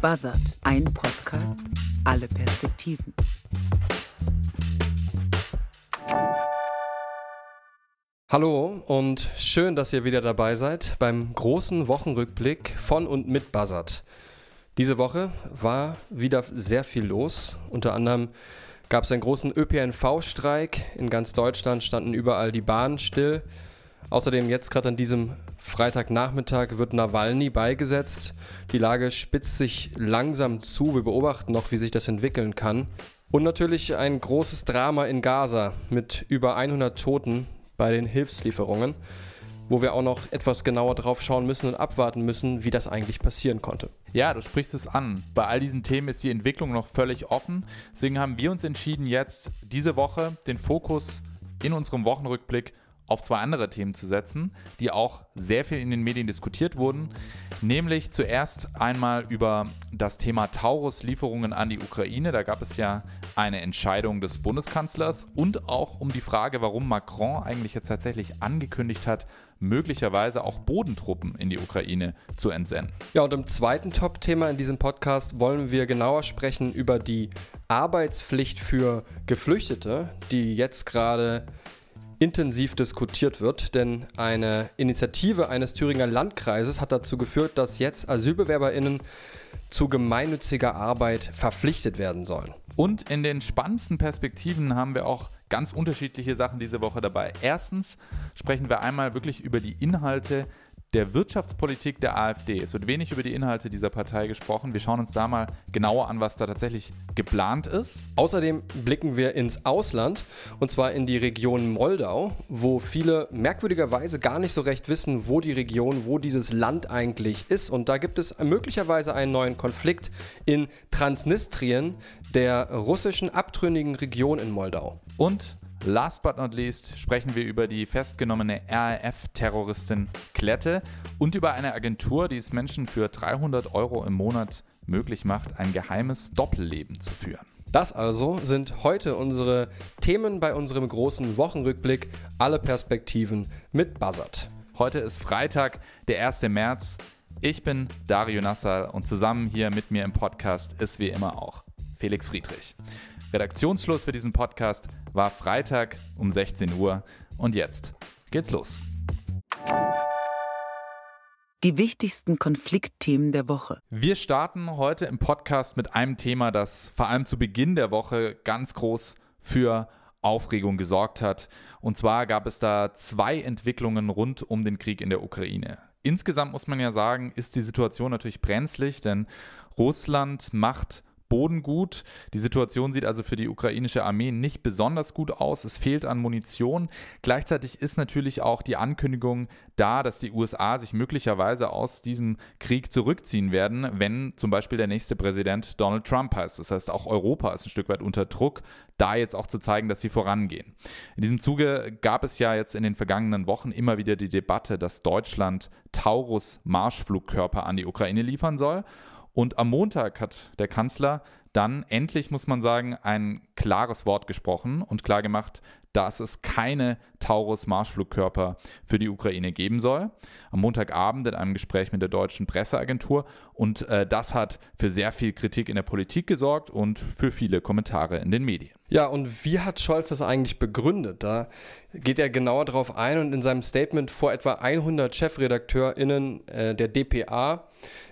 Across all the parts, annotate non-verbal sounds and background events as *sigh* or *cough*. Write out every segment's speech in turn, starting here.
Buzzard, ein Podcast, alle Perspektiven. Hallo und schön, dass ihr wieder dabei seid beim großen Wochenrückblick von und mit Buzzard. Diese Woche war wieder sehr viel los. Unter anderem gab es einen großen ÖPNV-Streik. In ganz Deutschland standen überall die Bahnen still. Außerdem jetzt gerade an diesem Freitagnachmittag wird Nawalny beigesetzt. Die Lage spitzt sich langsam zu. Wir beobachten noch, wie sich das entwickeln kann. Und natürlich ein großes Drama in Gaza mit über 100 Toten bei den Hilfslieferungen, wo wir auch noch etwas genauer drauf schauen müssen und abwarten müssen, wie das eigentlich passieren konnte. Ja, du sprichst es an. Bei all diesen Themen ist die Entwicklung noch völlig offen. Deswegen haben wir uns entschieden, jetzt diese Woche den Fokus in unserem Wochenrückblick auf zwei andere Themen zu setzen, die auch sehr viel in den Medien diskutiert wurden. Nämlich zuerst einmal über das Thema Taurus-Lieferungen an die Ukraine. Da gab es ja eine Entscheidung des Bundeskanzlers und auch um die Frage, warum Macron eigentlich jetzt tatsächlich angekündigt hat, möglicherweise auch Bodentruppen in die Ukraine zu entsenden. Ja, und im zweiten Top-Thema in diesem Podcast wollen wir genauer sprechen über die Arbeitspflicht für Geflüchtete, die jetzt gerade intensiv diskutiert wird, denn eine Initiative eines Thüringer Landkreises hat dazu geführt, dass jetzt Asylbewerberinnen zu gemeinnütziger Arbeit verpflichtet werden sollen. Und in den spannendsten Perspektiven haben wir auch ganz unterschiedliche Sachen diese Woche dabei. Erstens sprechen wir einmal wirklich über die Inhalte der Wirtschaftspolitik der AfD. Es wird wenig über die Inhalte dieser Partei gesprochen. Wir schauen uns da mal genauer an, was da tatsächlich geplant ist. Außerdem blicken wir ins Ausland und zwar in die Region Moldau, wo viele merkwürdigerweise gar nicht so recht wissen, wo die Region, wo dieses Land eigentlich ist. Und da gibt es möglicherweise einen neuen Konflikt in Transnistrien, der russischen abtrünnigen Region in Moldau. Und Last but not least sprechen wir über die festgenommene RAF-Terroristin Klette und über eine Agentur, die es Menschen für 300 Euro im Monat möglich macht, ein geheimes Doppelleben zu führen. Das also sind heute unsere Themen bei unserem großen Wochenrückblick. Alle Perspektiven mit Buzzard. Heute ist Freitag, der 1. März. Ich bin Dario Nassal und zusammen hier mit mir im Podcast ist wie immer auch Felix Friedrich. Redaktionsschluss für diesen Podcast war Freitag um 16 Uhr. Und jetzt geht's los. Die wichtigsten Konfliktthemen der Woche. Wir starten heute im Podcast mit einem Thema, das vor allem zu Beginn der Woche ganz groß für Aufregung gesorgt hat. Und zwar gab es da zwei Entwicklungen rund um den Krieg in der Ukraine. Insgesamt muss man ja sagen, ist die Situation natürlich brenzlig, denn Russland macht Boden gut. Die Situation sieht also für die ukrainische Armee nicht besonders gut aus. Es fehlt an Munition. Gleichzeitig ist natürlich auch die Ankündigung da, dass die USA sich möglicherweise aus diesem Krieg zurückziehen werden, wenn zum Beispiel der nächste Präsident Donald Trump heißt. Das heißt, auch Europa ist ein Stück weit unter Druck, da jetzt auch zu zeigen, dass sie vorangehen. In diesem Zuge gab es ja jetzt in den vergangenen Wochen immer wieder die Debatte, dass Deutschland Taurus Marschflugkörper an die Ukraine liefern soll. Und am Montag hat der Kanzler dann endlich, muss man sagen, ein klares Wort gesprochen und klargemacht, dass es keine Taurus-Marschflugkörper für die Ukraine geben soll. Am Montagabend in einem Gespräch mit der deutschen Presseagentur. Und äh, das hat für sehr viel Kritik in der Politik gesorgt und für viele Kommentare in den Medien. Ja, und wie hat Scholz das eigentlich begründet? Da geht er genauer darauf ein und in seinem Statement vor etwa 100 ChefredakteurInnen äh, der DPA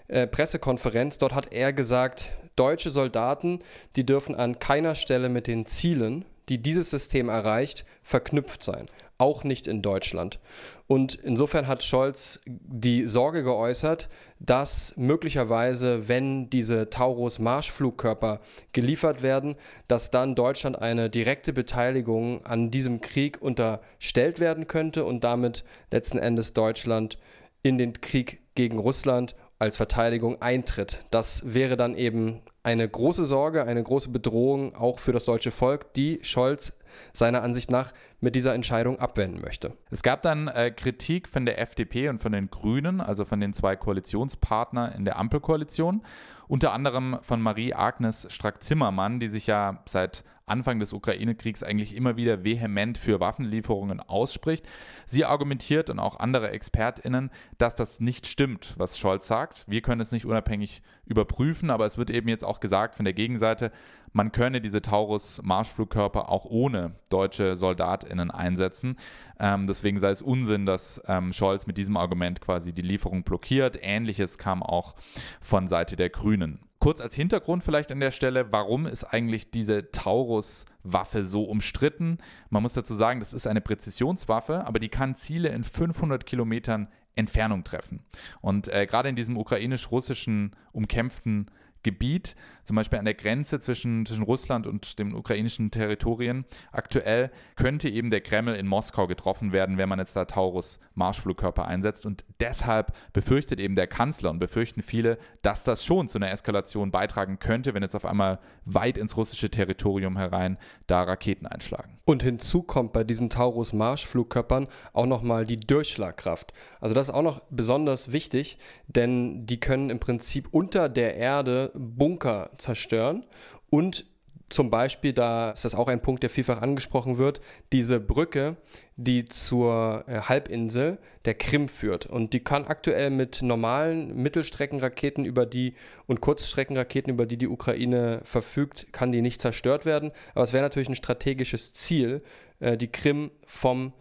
äh, Pressekonferenz, dort hat er gesagt, deutsche Soldaten, die dürfen an keiner Stelle mit den Zielen, die dieses System erreicht, verknüpft sein. Auch nicht in Deutschland. Und insofern hat Scholz die Sorge geäußert, dass möglicherweise, wenn diese Taurus-Marschflugkörper geliefert werden, dass dann Deutschland eine direkte Beteiligung an diesem Krieg unterstellt werden könnte und damit letzten Endes Deutschland in den Krieg gegen Russland als Verteidigung eintritt. Das wäre dann eben eine große Sorge, eine große Bedrohung auch für das deutsche Volk, die Scholz seiner Ansicht nach mit dieser Entscheidung abwenden möchte. Es gab dann äh, Kritik von der FDP und von den Grünen, also von den zwei Koalitionspartnern in der Ampelkoalition, unter anderem von Marie-Agnes Strack-Zimmermann, die sich ja seit Anfang des Ukraine-Kriegs eigentlich immer wieder vehement für Waffenlieferungen ausspricht. Sie argumentiert und auch andere ExpertInnen, dass das nicht stimmt, was Scholz sagt. Wir können es nicht unabhängig überprüfen, aber es wird eben jetzt auch gesagt von der Gegenseite, man könne diese Taurus-Marschflugkörper auch ohne deutsche SoldatInnen einsetzen. Ähm, deswegen sei es Unsinn, dass ähm, Scholz mit diesem Argument quasi die Lieferung blockiert. Ähnliches kam auch von Seite der Grünen. Kurz als Hintergrund vielleicht an der Stelle, warum ist eigentlich diese Taurus-Waffe so umstritten? Man muss dazu sagen, das ist eine Präzisionswaffe, aber die kann Ziele in 500 Kilometern Entfernung treffen. Und äh, gerade in diesem ukrainisch-russischen umkämpften Gebiet, zum Beispiel an der Grenze zwischen, zwischen Russland und den ukrainischen Territorien aktuell, könnte eben der Kreml in Moskau getroffen werden, wenn man jetzt da Taurus Marschflugkörper einsetzt. Und deshalb befürchtet eben der Kanzler und befürchten viele, dass das schon zu einer Eskalation beitragen könnte, wenn jetzt auf einmal weit ins russische Territorium herein da Raketen einschlagen. Und hinzu kommt bei diesen Taurus Marschflugkörpern auch nochmal die Durchschlagkraft. Also das ist auch noch besonders wichtig, denn die können im Prinzip unter der Erde Bunker zerstören und zum Beispiel, da ist das auch ein Punkt, der vielfach angesprochen wird, diese Brücke, die zur äh, Halbinsel der Krim führt. Und die kann aktuell mit normalen Mittelstreckenraketen über die und Kurzstreckenraketen, über die die Ukraine verfügt, kann die nicht zerstört werden. Aber es wäre natürlich ein strategisches Ziel, äh, die Krim vom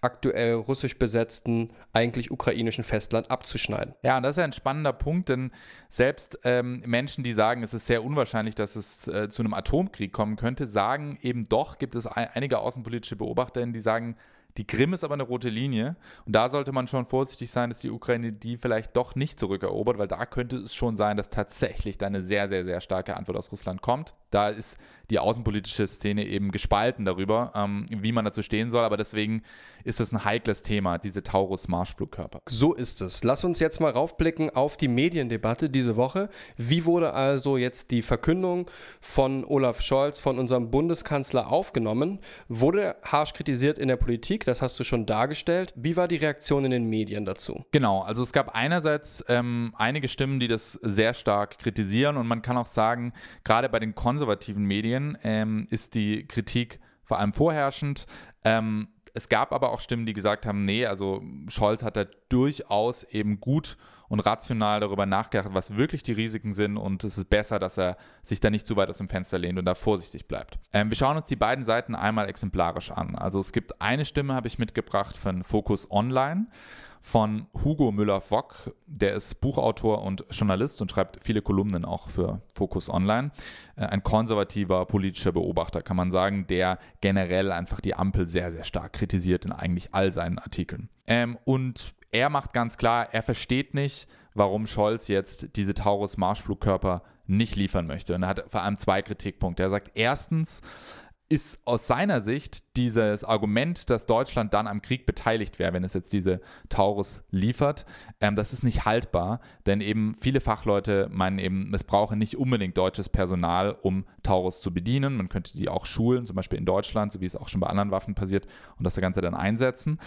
aktuell russisch besetzten, eigentlich ukrainischen Festland abzuschneiden. Ja, und das ist ja ein spannender Punkt, denn selbst ähm, Menschen, die sagen, es ist sehr unwahrscheinlich, dass es äh, zu einem Atomkrieg kommen könnte, sagen eben doch, gibt es ein, einige außenpolitische Beobachterinnen, die sagen, die Krim ist aber eine rote Linie und da sollte man schon vorsichtig sein, dass die Ukraine die vielleicht doch nicht zurückerobert, weil da könnte es schon sein, dass tatsächlich da eine sehr, sehr, sehr starke Antwort aus Russland kommt. Da ist die außenpolitische Szene eben gespalten darüber, ähm, wie man dazu stehen soll. Aber deswegen ist es ein heikles Thema, diese Taurus-Marschflugkörper. So ist es. Lass uns jetzt mal raufblicken auf die Mediendebatte diese Woche. Wie wurde also jetzt die Verkündung von Olaf Scholz, von unserem Bundeskanzler aufgenommen? Wurde harsch kritisiert in der Politik, das hast du schon dargestellt. Wie war die Reaktion in den Medien dazu? Genau, also es gab einerseits ähm, einige Stimmen, die das sehr stark kritisieren und man kann auch sagen, gerade bei den konservativen Medien, ähm, ist die Kritik vor allem vorherrschend. Ähm, es gab aber auch Stimmen, die gesagt haben, nee, also Scholz hat da durchaus eben gut und rational darüber nachgedacht, was wirklich die Risiken sind und es ist besser, dass er sich da nicht zu weit aus dem Fenster lehnt und da vorsichtig bleibt. Ähm, wir schauen uns die beiden Seiten einmal exemplarisch an. Also es gibt eine Stimme, habe ich mitgebracht von Focus Online von Hugo Müller-Fock. Der ist Buchautor und Journalist und schreibt viele Kolumnen auch für Focus Online. Äh, ein konservativer politischer Beobachter, kann man sagen, der generell einfach die Ampel sehr, sehr stark kritisiert in eigentlich all seinen Artikeln. Ähm, und er macht ganz klar, er versteht nicht, warum Scholz jetzt diese Taurus-Marschflugkörper nicht liefern möchte. Und er hat vor allem zwei Kritikpunkte. Er sagt erstens, ist aus seiner Sicht dieses Argument, dass Deutschland dann am Krieg beteiligt wäre, wenn es jetzt diese Taurus liefert, ähm, das ist nicht haltbar, denn eben viele Fachleute meinen eben, es brauche nicht unbedingt deutsches Personal, um Taurus zu bedienen. Man könnte die auch schulen, zum Beispiel in Deutschland, so wie es auch schon bei anderen Waffen passiert, und das Ganze dann einsetzen.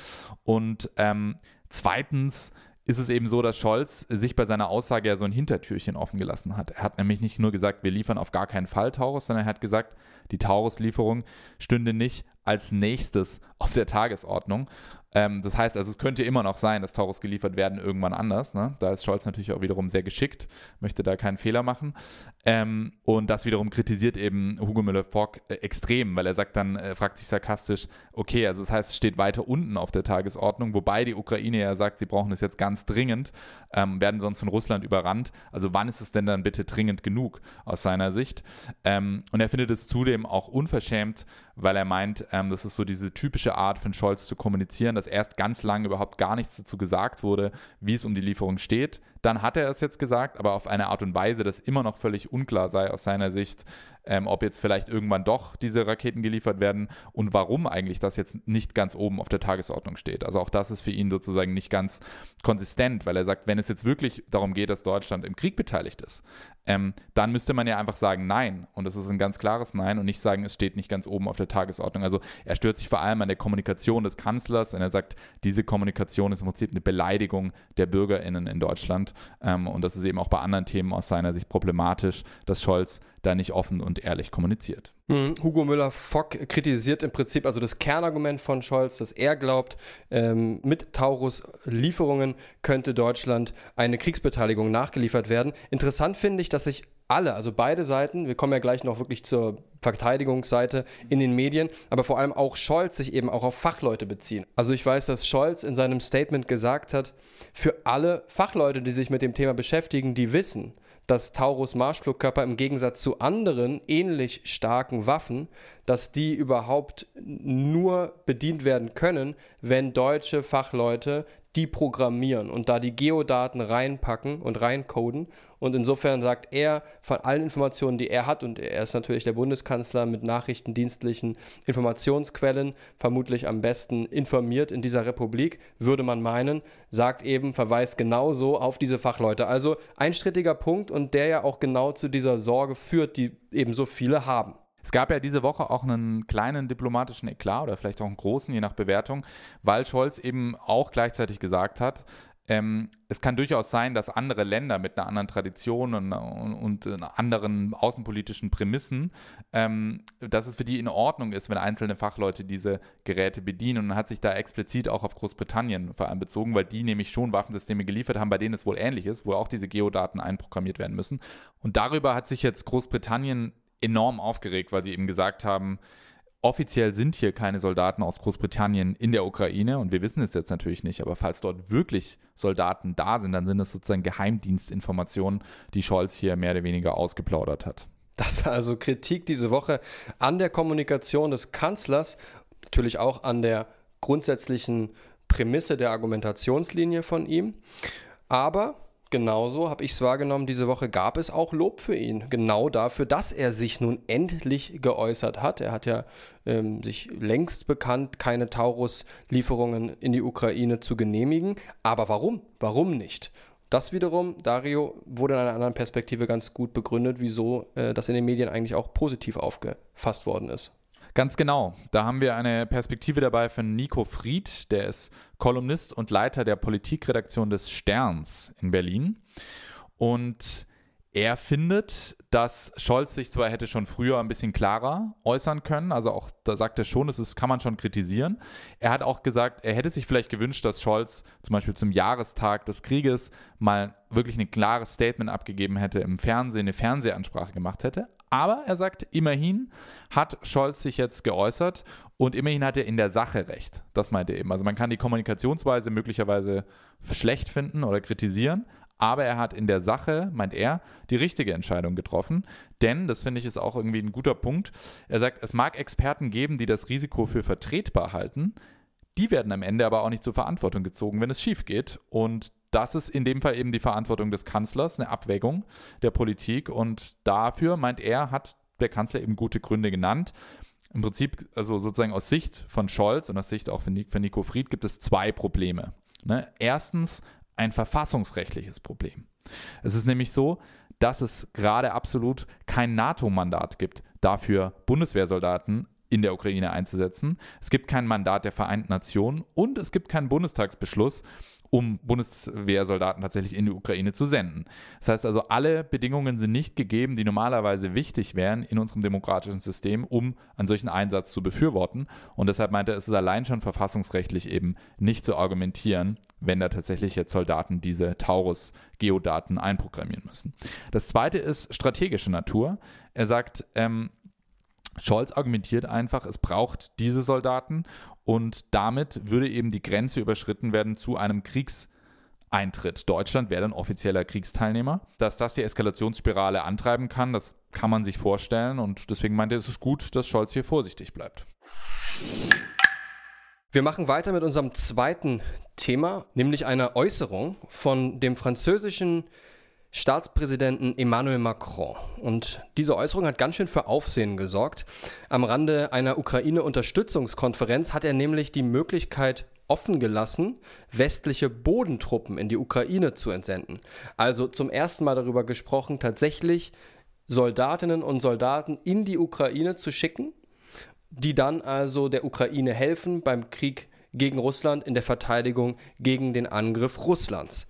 Und ähm, zweitens ist es eben so, dass Scholz sich bei seiner Aussage ja so ein Hintertürchen offen gelassen hat. Er hat nämlich nicht nur gesagt, wir liefern auf gar keinen Fall Taurus, sondern er hat gesagt, die Taurus-Lieferung stünde nicht als nächstes auf der Tagesordnung. Ähm, das heißt also, es könnte immer noch sein, dass Taurus geliefert werden irgendwann anders. Ne? Da ist Scholz natürlich auch wiederum sehr geschickt, möchte da keinen Fehler machen. Ähm, und das wiederum kritisiert eben Hugo Müller-Fock äh, extrem, weil er sagt dann, äh, fragt sich sarkastisch, okay, also das heißt, es steht weiter unten auf der Tagesordnung, wobei die Ukraine ja sagt, sie brauchen es jetzt ganz dringend, ähm, werden sonst von Russland überrannt. Also wann ist es denn dann bitte dringend genug aus seiner Sicht? Ähm, und er findet es zudem auch unverschämt, weil er meint, ähm, das ist so diese typische Art von Scholz zu kommunizieren, dass erst ganz lange überhaupt gar nichts dazu gesagt wurde, wie es um die Lieferung steht. Dann hat er es jetzt gesagt, aber auf eine Art und Weise, dass immer noch völlig unklar sei aus seiner Sicht, ähm, ob jetzt vielleicht irgendwann doch diese Raketen geliefert werden und warum eigentlich das jetzt nicht ganz oben auf der Tagesordnung steht. Also auch das ist für ihn sozusagen nicht ganz konsistent, weil er sagt, wenn es jetzt wirklich darum geht, dass Deutschland im Krieg beteiligt ist, ähm, dann müsste man ja einfach sagen Nein. Und das ist ein ganz klares Nein und nicht sagen, es steht nicht ganz oben auf der Tagesordnung. Also er stört sich vor allem an der Kommunikation des Kanzlers und er sagt, diese Kommunikation ist im Prinzip eine Beleidigung der BürgerInnen in Deutschland. Ähm, und das ist eben auch bei anderen Themen aus seiner Sicht problematisch, dass Scholz da nicht offen und ehrlich kommuniziert. Mhm. Hugo Müller-Fock kritisiert im Prinzip also das Kernargument von Scholz, dass er glaubt, ähm, mit Taurus-Lieferungen könnte Deutschland eine Kriegsbeteiligung nachgeliefert werden. Interessant finde ich, dass sich alle, also beide Seiten, wir kommen ja gleich noch wirklich zur Verteidigungsseite in den Medien, aber vor allem auch Scholz sich eben auch auf Fachleute beziehen. Also ich weiß, dass Scholz in seinem Statement gesagt hat, für alle Fachleute, die sich mit dem Thema beschäftigen, die wissen, dass Taurus Marschflugkörper im Gegensatz zu anderen ähnlich starken Waffen, dass die überhaupt nur bedient werden können, wenn deutsche Fachleute die programmieren und da die Geodaten reinpacken und reincoden. Und insofern sagt er, von allen Informationen, die er hat, und er ist natürlich der Bundeskanzler mit nachrichtendienstlichen Informationsquellen, vermutlich am besten informiert in dieser Republik, würde man meinen, sagt eben, verweist genauso auf diese Fachleute. Also ein strittiger Punkt und der ja auch genau zu dieser Sorge führt, die eben so viele haben. Es gab ja diese Woche auch einen kleinen diplomatischen Eklat oder vielleicht auch einen großen, je nach Bewertung, weil Scholz eben auch gleichzeitig gesagt hat, ähm, es kann durchaus sein, dass andere Länder mit einer anderen Tradition und, und, und anderen außenpolitischen Prämissen, ähm, dass es für die in Ordnung ist, wenn einzelne Fachleute diese Geräte bedienen. Und hat sich da explizit auch auf Großbritannien vor allem bezogen, weil die nämlich schon Waffensysteme geliefert haben, bei denen es wohl ähnlich ist, wo auch diese Geodaten einprogrammiert werden müssen. Und darüber hat sich jetzt Großbritannien enorm aufgeregt, weil sie eben gesagt haben, offiziell sind hier keine Soldaten aus Großbritannien in der Ukraine und wir wissen es jetzt natürlich nicht, aber falls dort wirklich Soldaten da sind, dann sind es sozusagen Geheimdienstinformationen, die Scholz hier mehr oder weniger ausgeplaudert hat. Das also Kritik diese Woche an der Kommunikation des Kanzlers, natürlich auch an der grundsätzlichen Prämisse der Argumentationslinie von ihm. Aber genauso habe ich es wahrgenommen, diese Woche gab es auch Lob für ihn. Genau dafür, dass er sich nun endlich geäußert hat. Er hat ja ähm, sich längst bekannt, keine Taurus-Lieferungen in die Ukraine zu genehmigen. Aber warum? Warum nicht? Das wiederum, Dario, wurde in einer anderen Perspektive ganz gut begründet, wieso äh, das in den Medien eigentlich auch positiv aufgefasst worden ist. Ganz genau. Da haben wir eine Perspektive dabei von Nico Fried, der ist Kolumnist und Leiter der Politikredaktion des Sterns in Berlin. Und er findet, dass Scholz sich zwar hätte schon früher ein bisschen klarer äußern können, also auch da sagt er schon, das ist, kann man schon kritisieren. Er hat auch gesagt, er hätte sich vielleicht gewünscht, dass Scholz zum Beispiel zum Jahrestag des Krieges mal wirklich ein klares Statement abgegeben hätte im Fernsehen, eine Fernsehansprache gemacht hätte. Aber er sagt, immerhin hat Scholz sich jetzt geäußert und immerhin hat er in der Sache recht. Das meint er eben. Also man kann die Kommunikationsweise möglicherweise schlecht finden oder kritisieren, aber er hat in der Sache, meint er, die richtige Entscheidung getroffen. Denn, das finde ich ist auch irgendwie ein guter Punkt, er sagt, es mag Experten geben, die das Risiko für vertretbar halten. Die werden am Ende aber auch nicht zur Verantwortung gezogen, wenn es schief geht. Und das ist in dem Fall eben die Verantwortung des Kanzlers, eine Abwägung der Politik. Und dafür, meint er, hat der Kanzler eben gute Gründe genannt. Im Prinzip, also sozusagen aus Sicht von Scholz und aus Sicht auch von Nico Fried, gibt es zwei Probleme. Ne? Erstens ein verfassungsrechtliches Problem. Es ist nämlich so, dass es gerade absolut kein NATO-Mandat gibt, dafür Bundeswehrsoldaten in der Ukraine einzusetzen. Es gibt kein Mandat der Vereinten Nationen und es gibt keinen Bundestagsbeschluss, um Bundeswehrsoldaten tatsächlich in die Ukraine zu senden. Das heißt also, alle Bedingungen sind nicht gegeben, die normalerweise wichtig wären in unserem demokratischen System, um einen solchen Einsatz zu befürworten. Und deshalb meinte er, es ist allein schon verfassungsrechtlich eben nicht zu argumentieren, wenn da tatsächlich jetzt Soldaten diese Taurus-Geodaten einprogrammieren müssen. Das zweite ist strategische Natur. Er sagt, ähm, Scholz argumentiert einfach, es braucht diese Soldaten und damit würde eben die Grenze überschritten werden zu einem Kriegseintritt. Deutschland wäre dann offizieller Kriegsteilnehmer. Dass das die Eskalationsspirale antreiben kann, das kann man sich vorstellen und deswegen meinte er, es ist gut, dass Scholz hier vorsichtig bleibt. Wir machen weiter mit unserem zweiten Thema, nämlich einer Äußerung von dem französischen Staatspräsidenten Emmanuel Macron. Und diese Äußerung hat ganz schön für Aufsehen gesorgt. Am Rande einer Ukraine-Unterstützungskonferenz hat er nämlich die Möglichkeit offen gelassen, westliche Bodentruppen in die Ukraine zu entsenden. Also zum ersten Mal darüber gesprochen, tatsächlich Soldatinnen und Soldaten in die Ukraine zu schicken die dann also der Ukraine helfen beim Krieg gegen Russland in der Verteidigung gegen den Angriff Russlands.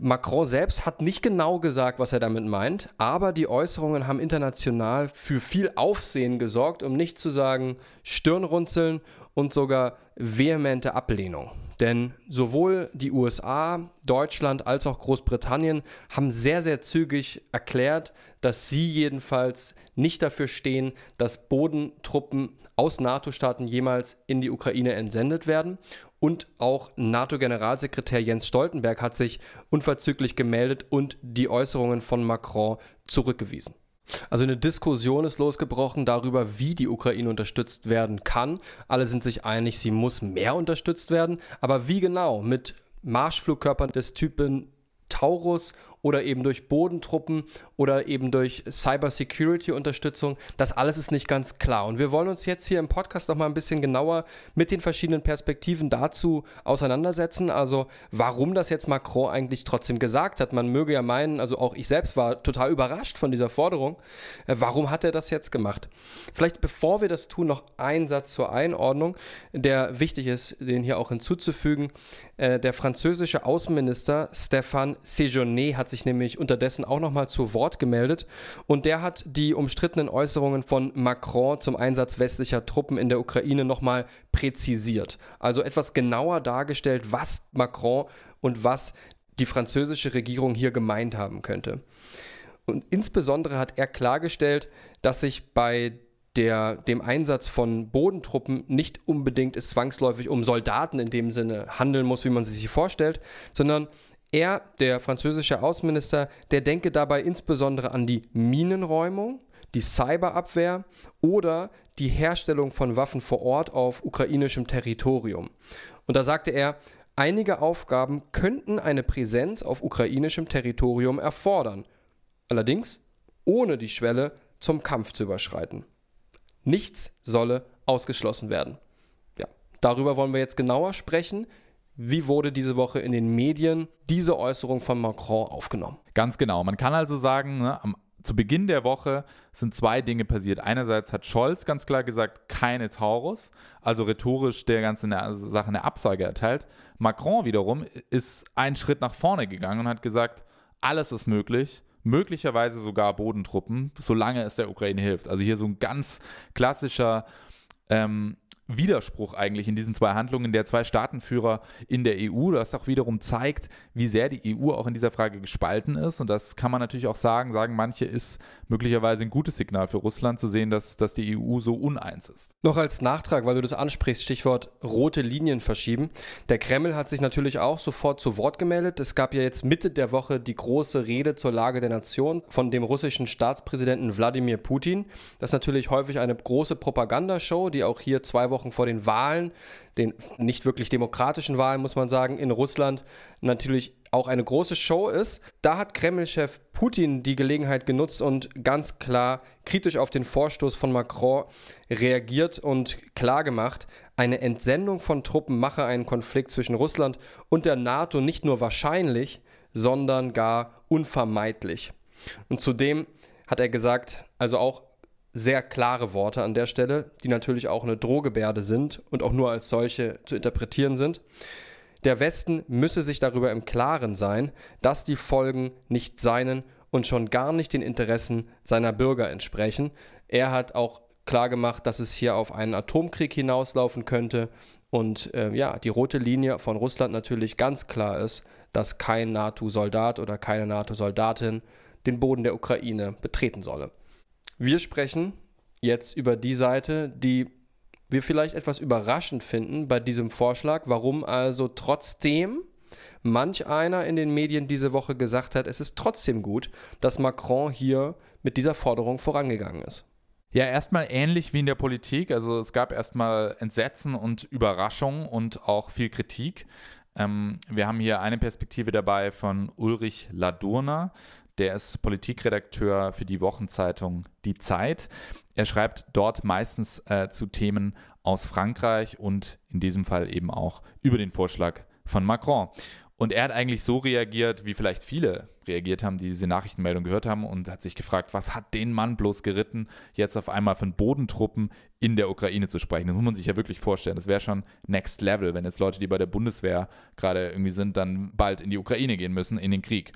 Macron selbst hat nicht genau gesagt, was er damit meint, aber die Äußerungen haben international für viel Aufsehen gesorgt, um nicht zu sagen Stirnrunzeln und sogar vehemente Ablehnung. Denn sowohl die USA, Deutschland als auch Großbritannien haben sehr, sehr zügig erklärt, dass sie jedenfalls nicht dafür stehen, dass Bodentruppen aus NATO-Staaten jemals in die Ukraine entsendet werden. Und auch NATO-Generalsekretär Jens Stoltenberg hat sich unverzüglich gemeldet und die Äußerungen von Macron zurückgewiesen. Also eine Diskussion ist losgebrochen darüber, wie die Ukraine unterstützt werden kann. Alle sind sich einig, sie muss mehr unterstützt werden. Aber wie genau? Mit Marschflugkörpern des Typen Taurus oder eben durch Bodentruppen oder eben durch Cybersecurity-Unterstützung. Das alles ist nicht ganz klar. Und wir wollen uns jetzt hier im Podcast noch mal ein bisschen genauer mit den verschiedenen Perspektiven dazu auseinandersetzen. Also warum das jetzt Macron eigentlich trotzdem gesagt hat. Man möge ja meinen, also auch ich selbst war total überrascht von dieser Forderung. Äh, warum hat er das jetzt gemacht? Vielleicht bevor wir das tun, noch ein Satz zur Einordnung, der wichtig ist, den hier auch hinzuzufügen. Äh, der französische Außenminister Stéphane Séjourné hat sich nämlich unterdessen auch noch mal zu Wort gemeldet und der hat die umstrittenen Äußerungen von Macron zum Einsatz westlicher Truppen in der Ukraine noch mal präzisiert. Also etwas genauer dargestellt, was Macron und was die französische Regierung hier gemeint haben könnte. Und insbesondere hat er klargestellt, dass sich bei der, dem Einsatz von Bodentruppen nicht unbedingt es zwangsläufig um Soldaten in dem Sinne handeln muss, wie man sich sie vorstellt, sondern er, der französische Außenminister, der denke dabei insbesondere an die Minenräumung, die Cyberabwehr oder die Herstellung von Waffen vor Ort auf ukrainischem Territorium. Und da sagte er, einige Aufgaben könnten eine Präsenz auf ukrainischem Territorium erfordern, allerdings ohne die Schwelle zum Kampf zu überschreiten. Nichts solle ausgeschlossen werden. Ja, darüber wollen wir jetzt genauer sprechen. Wie wurde diese Woche in den Medien diese Äußerung von Macron aufgenommen? Ganz genau. Man kann also sagen, ne, am, zu Beginn der Woche sind zwei Dinge passiert. Einerseits hat Scholz ganz klar gesagt, keine Taurus, also rhetorisch der ganzen Sache eine Absage erteilt. Macron wiederum ist einen Schritt nach vorne gegangen und hat gesagt, alles ist möglich möglicherweise sogar Bodentruppen, solange es der Ukraine hilft. Also hier so ein ganz klassischer ähm, Widerspruch eigentlich in diesen zwei Handlungen der zwei Staatenführer in der EU, das auch wiederum zeigt, wie sehr die EU auch in dieser Frage gespalten ist. Und das kann man natürlich auch sagen, sagen manche, ist möglicherweise ein gutes Signal für Russland zu sehen, dass, dass die EU so uneins ist. Noch als Nachtrag, weil du das ansprichst, Stichwort rote Linien verschieben. Der Kreml hat sich natürlich auch sofort zu Wort gemeldet. Es gab ja jetzt Mitte der Woche die große Rede zur Lage der Nation von dem russischen Staatspräsidenten Wladimir Putin. Das ist natürlich häufig eine große Propagandashow, die auch hier zwei Wochen Wochen vor den Wahlen, den nicht wirklich demokratischen Wahlen, muss man sagen, in Russland natürlich auch eine große Show ist. Da hat Kreml-Chef Putin die Gelegenheit genutzt und ganz klar kritisch auf den Vorstoß von Macron reagiert und klargemacht, eine Entsendung von Truppen mache einen Konflikt zwischen Russland und der NATO nicht nur wahrscheinlich, sondern gar unvermeidlich. Und zudem hat er gesagt, also auch sehr klare Worte an der Stelle, die natürlich auch eine Drohgebärde sind und auch nur als solche zu interpretieren sind. Der Westen müsse sich darüber im Klaren sein, dass die Folgen nicht seinen und schon gar nicht den Interessen seiner Bürger entsprechen. Er hat auch klargemacht, dass es hier auf einen Atomkrieg hinauslaufen könnte und äh, ja, die rote Linie von Russland natürlich ganz klar ist, dass kein NATO-Soldat oder keine NATO-Soldatin den Boden der Ukraine betreten solle. Wir sprechen jetzt über die Seite, die wir vielleicht etwas überraschend finden bei diesem Vorschlag, warum also trotzdem manch einer in den Medien diese Woche gesagt hat, es ist trotzdem gut, dass Macron hier mit dieser Forderung vorangegangen ist. Ja, erstmal ähnlich wie in der Politik. Also es gab erstmal Entsetzen und Überraschung und auch viel Kritik. Ähm, wir haben hier eine Perspektive dabei von Ulrich Ladurner. Der ist Politikredakteur für die Wochenzeitung Die Zeit. Er schreibt dort meistens äh, zu Themen aus Frankreich und in diesem Fall eben auch über den Vorschlag von Macron. Und er hat eigentlich so reagiert, wie vielleicht viele reagiert haben, die diese Nachrichtenmeldung gehört haben und hat sich gefragt, was hat den Mann bloß geritten, jetzt auf einmal von Bodentruppen in der Ukraine zu sprechen. Das muss man sich ja wirklich vorstellen. Das wäre schon Next Level, wenn jetzt Leute, die bei der Bundeswehr gerade irgendwie sind, dann bald in die Ukraine gehen müssen, in den Krieg.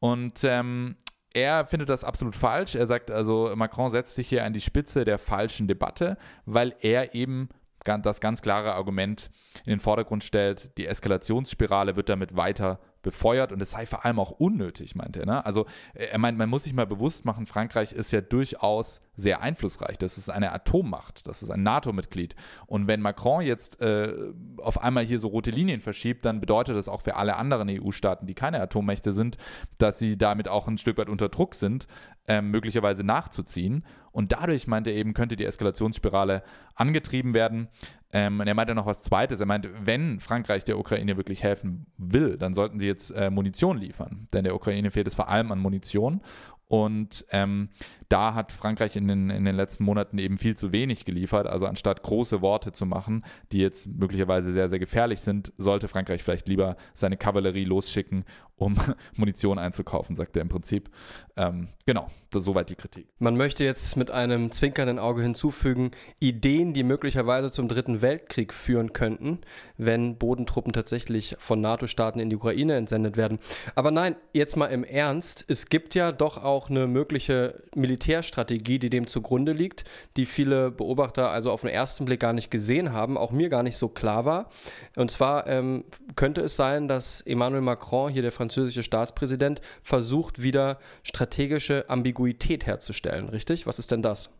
Und ähm, er findet das absolut falsch. Er sagt also, Macron setzt sich hier an die Spitze der falschen Debatte, weil er eben das ganz klare Argument in den Vordergrund stellt, die Eskalationsspirale wird damit weiter befeuert und es sei vor allem auch unnötig, meint er. Ne? Also äh, er meint, man muss sich mal bewusst machen, Frankreich ist ja durchaus sehr einflussreich. Das ist eine Atommacht, das ist ein NATO-Mitglied. Und wenn Macron jetzt äh, auf einmal hier so rote Linien verschiebt, dann bedeutet das auch für alle anderen EU-Staaten, die keine Atommächte sind, dass sie damit auch ein Stück weit unter Druck sind, äh, möglicherweise nachzuziehen. Und dadurch, meint er eben, könnte die Eskalationsspirale angetrieben werden. Ähm, und er meinte noch was Zweites. Er meinte, wenn Frankreich der Ukraine wirklich helfen will, dann sollten sie jetzt äh, Munition liefern. Denn der Ukraine fehlt es vor allem an Munition. Und ähm, da hat Frankreich in den, in den letzten Monaten eben viel zu wenig geliefert. Also anstatt große Worte zu machen, die jetzt möglicherweise sehr, sehr gefährlich sind, sollte Frankreich vielleicht lieber seine Kavallerie losschicken, um *laughs* Munition einzukaufen, sagt er im Prinzip. Ähm, genau, das, soweit die Kritik. Man möchte jetzt mit einem zwinkernden Auge hinzufügen, Ideen, die möglicherweise zum Dritten Weltkrieg führen könnten, wenn Bodentruppen tatsächlich von NATO-Staaten in die Ukraine entsendet werden. Aber nein, jetzt mal im Ernst, es gibt ja doch auch eine mögliche Militärstrategie, die dem zugrunde liegt, die viele Beobachter also auf den ersten Blick gar nicht gesehen haben, auch mir gar nicht so klar war. Und zwar ähm, könnte es sein, dass Emmanuel Macron, hier der französische Staatspräsident, versucht, wieder strategische Ambiguität herzustellen. Richtig? Was ist denn das?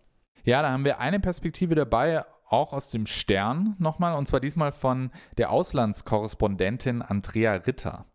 Ja, da haben wir eine Perspektive dabei, auch aus dem Stern nochmal, und zwar diesmal von der Auslandskorrespondentin Andrea Ritter.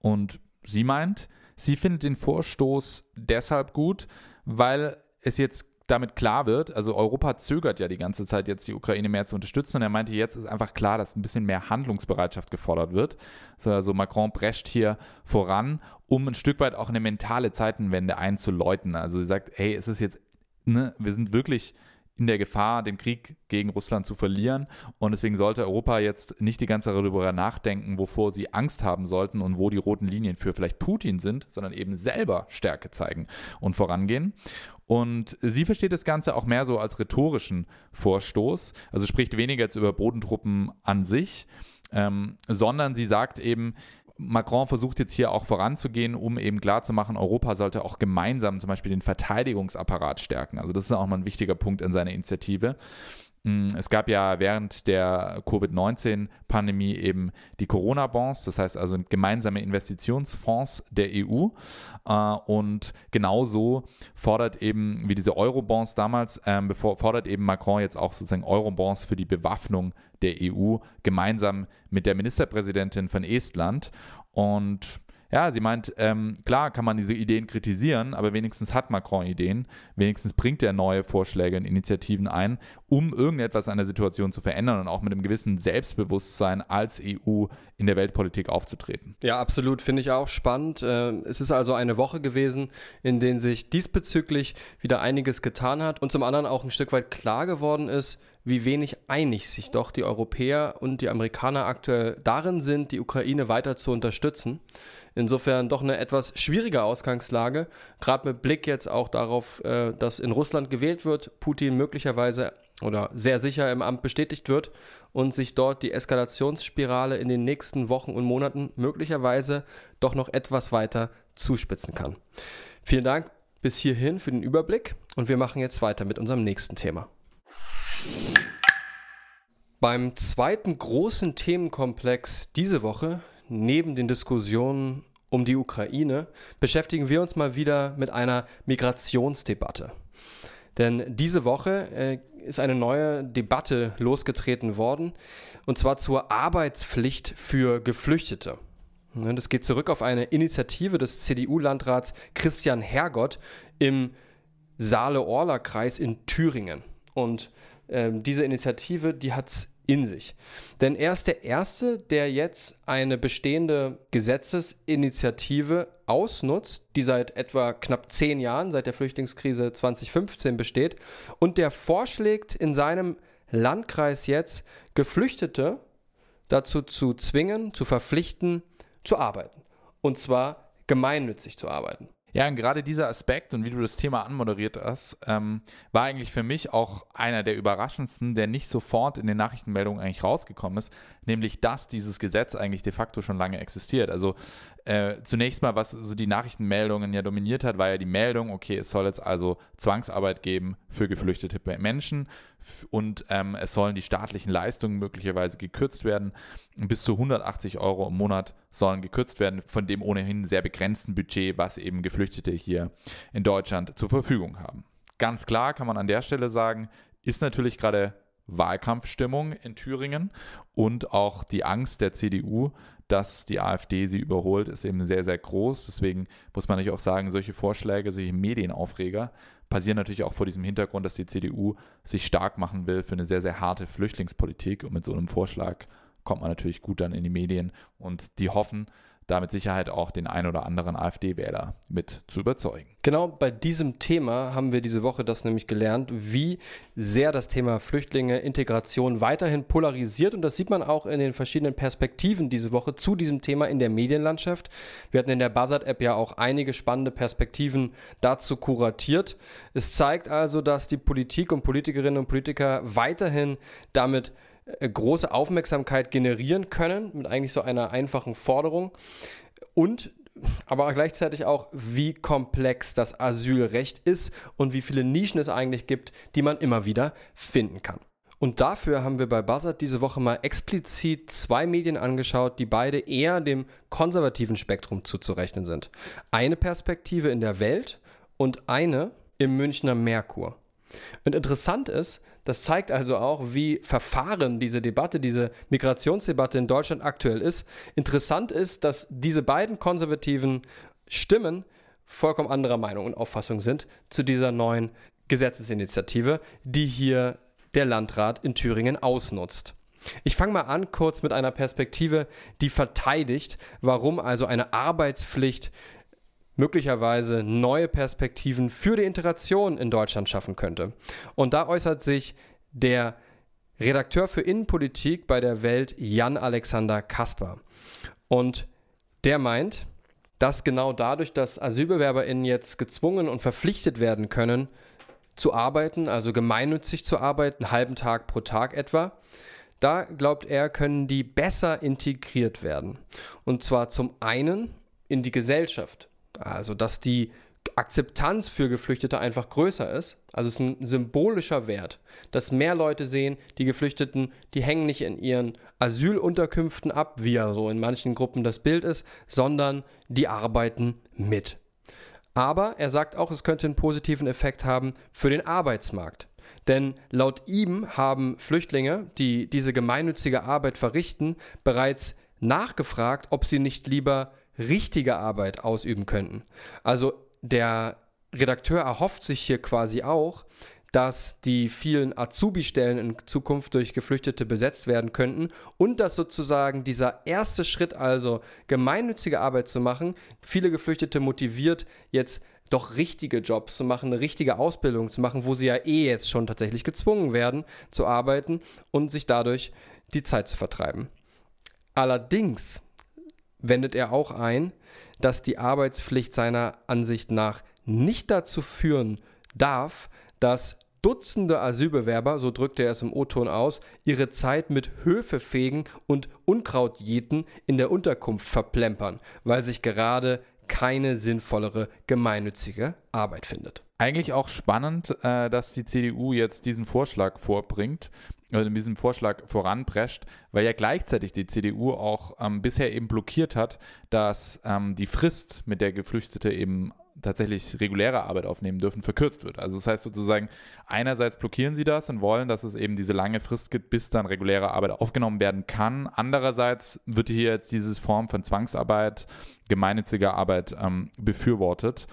Und sie meint, sie findet den Vorstoß deshalb gut, weil es jetzt damit klar wird, also Europa zögert ja die ganze Zeit jetzt die Ukraine mehr zu unterstützen und er meinte, jetzt ist einfach klar, dass ein bisschen mehr Handlungsbereitschaft gefordert wird. Also Macron prescht hier voran, um ein Stück weit auch eine mentale Zeitenwende einzuläuten. Also sie sagt, hey, es ist jetzt, ne, wir sind wirklich in der Gefahr, den Krieg gegen Russland zu verlieren. Und deswegen sollte Europa jetzt nicht die ganze Zeit darüber nachdenken, wovor sie Angst haben sollten und wo die roten Linien für vielleicht Putin sind, sondern eben selber Stärke zeigen und vorangehen. Und sie versteht das Ganze auch mehr so als rhetorischen Vorstoß, also spricht weniger jetzt über Bodentruppen an sich, ähm, sondern sie sagt eben, Macron versucht jetzt hier auch voranzugehen, um eben klarzumachen, Europa sollte auch gemeinsam zum Beispiel den Verteidigungsapparat stärken. Also das ist auch mal ein wichtiger Punkt in seiner Initiative. Mm, es gab ja während der Covid-19-Pandemie eben die Corona-Bonds, das heißt also gemeinsame Investitionsfonds der EU. Äh, und genauso fordert eben, wie diese Euro-Bonds damals, ähm, fordert eben Macron jetzt auch sozusagen Euro-Bonds für die Bewaffnung der EU gemeinsam mit der Ministerpräsidentin von Estland. Und ja, sie meint, ähm, klar kann man diese Ideen kritisieren, aber wenigstens hat Macron Ideen, wenigstens bringt er neue Vorschläge und Initiativen ein, um irgendetwas an der Situation zu verändern und auch mit einem gewissen Selbstbewusstsein als EU in der Weltpolitik aufzutreten. Ja, absolut, finde ich auch spannend. Äh, es ist also eine Woche gewesen, in der sich diesbezüglich wieder einiges getan hat und zum anderen auch ein Stück weit klar geworden ist, wie wenig einig sich doch die Europäer und die Amerikaner aktuell darin sind, die Ukraine weiter zu unterstützen. Insofern doch eine etwas schwierige Ausgangslage, gerade mit Blick jetzt auch darauf, äh, dass in Russland gewählt wird, Putin möglicherweise oder sehr sicher im Amt bestätigt wird und sich dort die Eskalationsspirale in den nächsten Wochen und Monaten möglicherweise doch noch etwas weiter zuspitzen kann. Vielen Dank bis hierhin für den Überblick und wir machen jetzt weiter mit unserem nächsten Thema. Beim zweiten großen Themenkomplex diese Woche, neben den Diskussionen um die Ukraine, beschäftigen wir uns mal wieder mit einer Migrationsdebatte. Denn diese Woche äh, ist eine neue Debatte losgetreten worden, und zwar zur Arbeitspflicht für Geflüchtete. Das geht zurück auf eine Initiative des CDU-Landrats Christian Hergott im Saale-Orla-Kreis in Thüringen. Und ähm, diese Initiative, die hat es in sich. Denn er ist der Erste, der jetzt eine bestehende Gesetzesinitiative ausnutzt, die seit etwa knapp zehn Jahren, seit der Flüchtlingskrise 2015 besteht, und der vorschlägt, in seinem Landkreis jetzt Geflüchtete dazu zu zwingen, zu verpflichten, zu arbeiten. Und zwar gemeinnützig zu arbeiten. Ja, und gerade dieser Aspekt und wie du das Thema anmoderiert hast, ähm, war eigentlich für mich auch einer der überraschendsten, der nicht sofort in den Nachrichtenmeldungen eigentlich rausgekommen ist, nämlich dass dieses Gesetz eigentlich de facto schon lange existiert. Also äh, zunächst mal, was so die Nachrichtenmeldungen ja dominiert hat, war ja die Meldung, okay, es soll jetzt also Zwangsarbeit geben für geflüchtete Menschen und ähm, es sollen die staatlichen Leistungen möglicherweise gekürzt werden. Bis zu 180 Euro im Monat sollen gekürzt werden von dem ohnehin sehr begrenzten Budget, was eben Geflüchtete hier in Deutschland zur Verfügung haben. Ganz klar kann man an der Stelle sagen, ist natürlich gerade Wahlkampfstimmung in Thüringen und auch die Angst der CDU, dass die AfD sie überholt, ist eben sehr, sehr groß. Deswegen muss man natürlich auch sagen, solche Vorschläge, solche Medienaufreger passieren natürlich auch vor diesem Hintergrund, dass die CDU sich stark machen will für eine sehr, sehr harte Flüchtlingspolitik. Und mit so einem Vorschlag kommt man natürlich gut dann in die Medien und die hoffen, da mit Sicherheit auch den ein oder anderen AfD-Wähler mit zu überzeugen. Genau bei diesem Thema haben wir diese Woche das nämlich gelernt, wie sehr das Thema Flüchtlinge, Integration weiterhin polarisiert. Und das sieht man auch in den verschiedenen Perspektiven diese Woche zu diesem Thema in der Medienlandschaft. Wir hatten in der Buzzard-App ja auch einige spannende Perspektiven dazu kuratiert. Es zeigt also, dass die Politik und Politikerinnen und Politiker weiterhin damit große Aufmerksamkeit generieren können mit eigentlich so einer einfachen Forderung und aber gleichzeitig auch, wie komplex das Asylrecht ist und wie viele Nischen es eigentlich gibt, die man immer wieder finden kann. Und dafür haben wir bei Buzzard diese Woche mal explizit zwei Medien angeschaut, die beide eher dem konservativen Spektrum zuzurechnen sind. Eine Perspektive in der Welt und eine im Münchner Merkur. Und interessant ist, das zeigt also auch, wie verfahren diese Debatte, diese Migrationsdebatte in Deutschland aktuell ist. Interessant ist, dass diese beiden konservativen Stimmen vollkommen anderer Meinung und Auffassung sind zu dieser neuen Gesetzesinitiative, die hier der Landrat in Thüringen ausnutzt. Ich fange mal an kurz mit einer Perspektive, die verteidigt, warum also eine Arbeitspflicht möglicherweise neue Perspektiven für die Integration in Deutschland schaffen könnte. Und da äußert sich der Redakteur für Innenpolitik bei der Welt, Jan Alexander Kasper. Und der meint, dass genau dadurch, dass AsylbewerberInnen jetzt gezwungen und verpflichtet werden können, zu arbeiten, also gemeinnützig zu arbeiten, einen halben Tag pro Tag etwa, da glaubt er, können die besser integriert werden. Und zwar zum einen in die Gesellschaft. Also, dass die Akzeptanz für Geflüchtete einfach größer ist. Also es ist ein symbolischer Wert, dass mehr Leute sehen, die Geflüchteten, die hängen nicht in ihren Asylunterkünften ab, wie ja so in manchen Gruppen das Bild ist, sondern die arbeiten mit. Aber er sagt auch, es könnte einen positiven Effekt haben für den Arbeitsmarkt. Denn laut ihm haben Flüchtlinge, die diese gemeinnützige Arbeit verrichten, bereits nachgefragt, ob sie nicht lieber richtige Arbeit ausüben könnten. Also der Redakteur erhofft sich hier quasi auch, dass die vielen Azubi-Stellen in Zukunft durch Geflüchtete besetzt werden könnten und dass sozusagen dieser erste Schritt, also gemeinnützige Arbeit zu machen, viele Geflüchtete motiviert, jetzt doch richtige Jobs zu machen, eine richtige Ausbildung zu machen, wo sie ja eh jetzt schon tatsächlich gezwungen werden zu arbeiten und sich dadurch die Zeit zu vertreiben. Allerdings wendet er auch ein, dass die Arbeitspflicht seiner Ansicht nach nicht dazu führen darf, dass Dutzende Asylbewerber, so drückt er es im O-Ton aus, ihre Zeit mit Höfefegen und Unkrautjäten in der Unterkunft verplempern, weil sich gerade keine sinnvollere gemeinnützige Arbeit findet. Eigentlich auch spannend, äh, dass die CDU jetzt diesen Vorschlag vorbringt oder in diesem Vorschlag voranprescht, weil ja gleichzeitig die CDU auch ähm, bisher eben blockiert hat, dass ähm, die Frist, mit der Geflüchtete eben tatsächlich reguläre Arbeit aufnehmen dürfen, verkürzt wird. Also das heißt sozusagen, einerseits blockieren sie das und wollen, dass es eben diese lange Frist gibt, bis dann reguläre Arbeit aufgenommen werden kann. Andererseits wird hier jetzt diese Form von Zwangsarbeit, gemeinnütziger Arbeit ähm, befürwortet.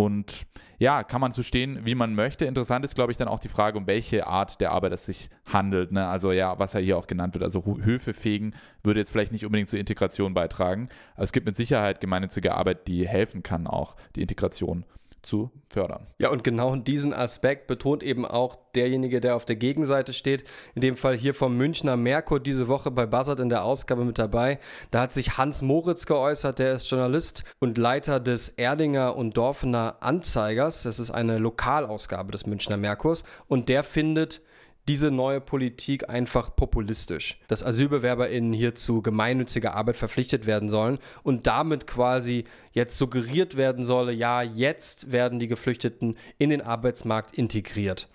Und ja, kann man so stehen, wie man möchte. Interessant ist, glaube ich, dann auch die Frage, um welche Art der Arbeit es sich handelt. Ne? Also ja, was ja hier auch genannt wird. Also Höfe fegen würde jetzt vielleicht nicht unbedingt zur Integration beitragen. Aber es gibt mit Sicherheit gemeinnützige Arbeit, die helfen kann, auch die Integration zu fördern. Ja, und genau diesen Aspekt betont eben auch derjenige, der auf der Gegenseite steht. In dem Fall hier vom Münchner Merkur diese Woche bei Buzzard in der Ausgabe mit dabei. Da hat sich Hans Moritz geäußert, der ist Journalist und Leiter des Erdinger und Dorfener Anzeigers. Das ist eine Lokalausgabe des Münchner Merkurs. Und der findet, diese neue Politik einfach populistisch, dass AsylbewerberInnen hier zu gemeinnütziger Arbeit verpflichtet werden sollen und damit quasi jetzt suggeriert werden solle, ja, jetzt werden die Geflüchteten in den Arbeitsmarkt integriert.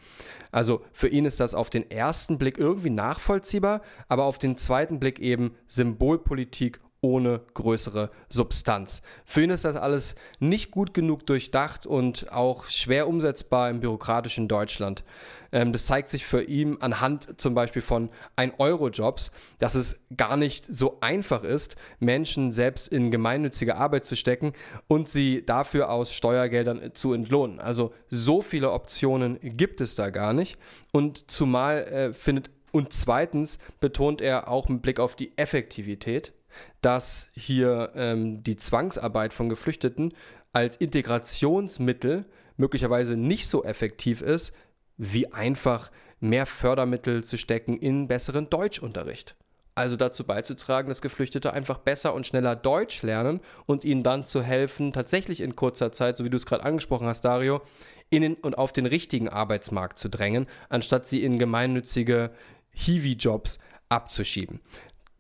Also für ihn ist das auf den ersten Blick irgendwie nachvollziehbar, aber auf den zweiten Blick eben Symbolpolitik ohne größere Substanz. Für ihn ist das alles nicht gut genug durchdacht und auch schwer umsetzbar im bürokratischen Deutschland. Ähm, das zeigt sich für ihn anhand zum Beispiel von 1-Euro-Jobs, dass es gar nicht so einfach ist, Menschen selbst in gemeinnützige Arbeit zu stecken und sie dafür aus Steuergeldern zu entlohnen. Also so viele Optionen gibt es da gar nicht. Und zumal äh, findet und zweitens betont er auch mit Blick auf die Effektivität, dass hier ähm, die Zwangsarbeit von Geflüchteten als Integrationsmittel möglicherweise nicht so effektiv ist, wie einfach mehr Fördermittel zu stecken in besseren Deutschunterricht. Also dazu beizutragen, dass Geflüchtete einfach besser und schneller Deutsch lernen und ihnen dann zu helfen, tatsächlich in kurzer Zeit, so wie du es gerade angesprochen hast, Dario, in und auf den richtigen Arbeitsmarkt zu drängen, anstatt sie in gemeinnützige Hiwi-Jobs abzuschieben.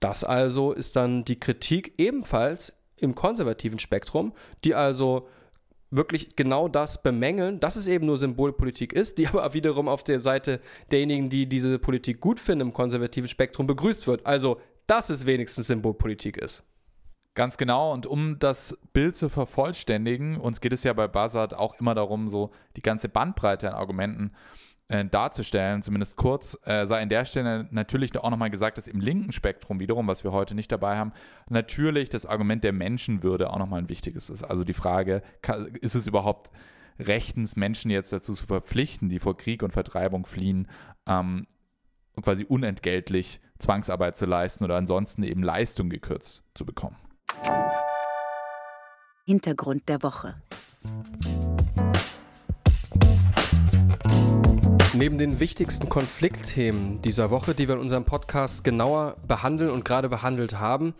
Das also ist dann die Kritik ebenfalls im konservativen Spektrum, die also wirklich genau das bemängeln, dass es eben nur Symbolpolitik ist, die *laughs* aber wiederum auf der Seite derjenigen, die diese Politik gut finden im konservativen Spektrum, begrüßt wird. Also, dass es wenigstens Symbolpolitik ist. Ganz genau. Und um das Bild zu vervollständigen, uns geht es ja bei Buzzard auch immer darum, so die ganze Bandbreite an Argumenten äh, darzustellen, zumindest kurz, äh, sei an der Stelle natürlich auch nochmal gesagt, dass im linken Spektrum wiederum, was wir heute nicht dabei haben, natürlich das Argument der Menschenwürde auch nochmal ein wichtiges ist. Also die Frage, ist es überhaupt rechtens, Menschen jetzt dazu zu verpflichten, die vor Krieg und Vertreibung fliehen, ähm, quasi unentgeltlich Zwangsarbeit zu leisten oder ansonsten eben Leistung gekürzt zu bekommen. Hintergrund der Woche. Neben den wichtigsten Konfliktthemen dieser Woche, die wir in unserem Podcast genauer behandeln und gerade behandelt haben,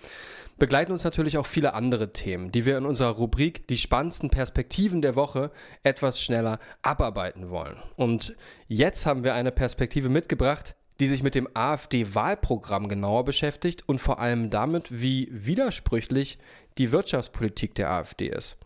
begleiten uns natürlich auch viele andere Themen, die wir in unserer Rubrik Die spannendsten Perspektiven der Woche etwas schneller abarbeiten wollen. Und jetzt haben wir eine Perspektive mitgebracht, die sich mit dem AfD-Wahlprogramm genauer beschäftigt und vor allem damit, wie widersprüchlich die Wirtschaftspolitik der AfD ist.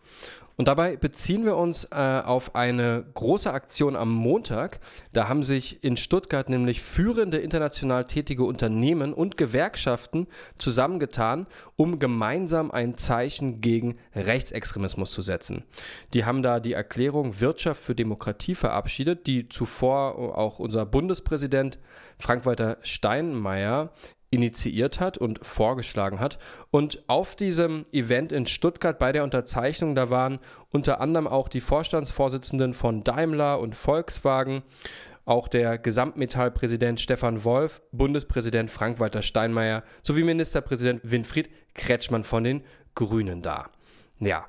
Und dabei beziehen wir uns äh, auf eine große Aktion am Montag. Da haben sich in Stuttgart nämlich führende international tätige Unternehmen und Gewerkschaften zusammengetan, um gemeinsam ein Zeichen gegen Rechtsextremismus zu setzen. Die haben da die Erklärung Wirtschaft für Demokratie verabschiedet, die zuvor auch unser Bundespräsident Frank-Walter Steinmeier initiiert hat und vorgeschlagen hat. Und auf diesem Event in Stuttgart bei der Unterzeichnung, da waren unter anderem auch die Vorstandsvorsitzenden von Daimler und Volkswagen, auch der Gesamtmetallpräsident Stefan Wolf, Bundespräsident Frank-Walter Steinmeier sowie Ministerpräsident Winfried Kretschmann von den Grünen da. Ja,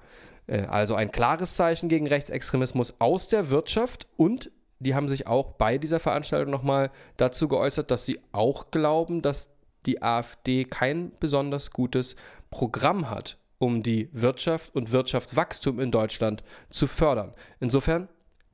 äh, also ein klares Zeichen gegen Rechtsextremismus aus der Wirtschaft und die haben sich auch bei dieser Veranstaltung nochmal dazu geäußert, dass sie auch glauben, dass die AfD kein besonders gutes Programm hat, um die Wirtschaft und Wirtschaftswachstum in Deutschland zu fördern. Insofern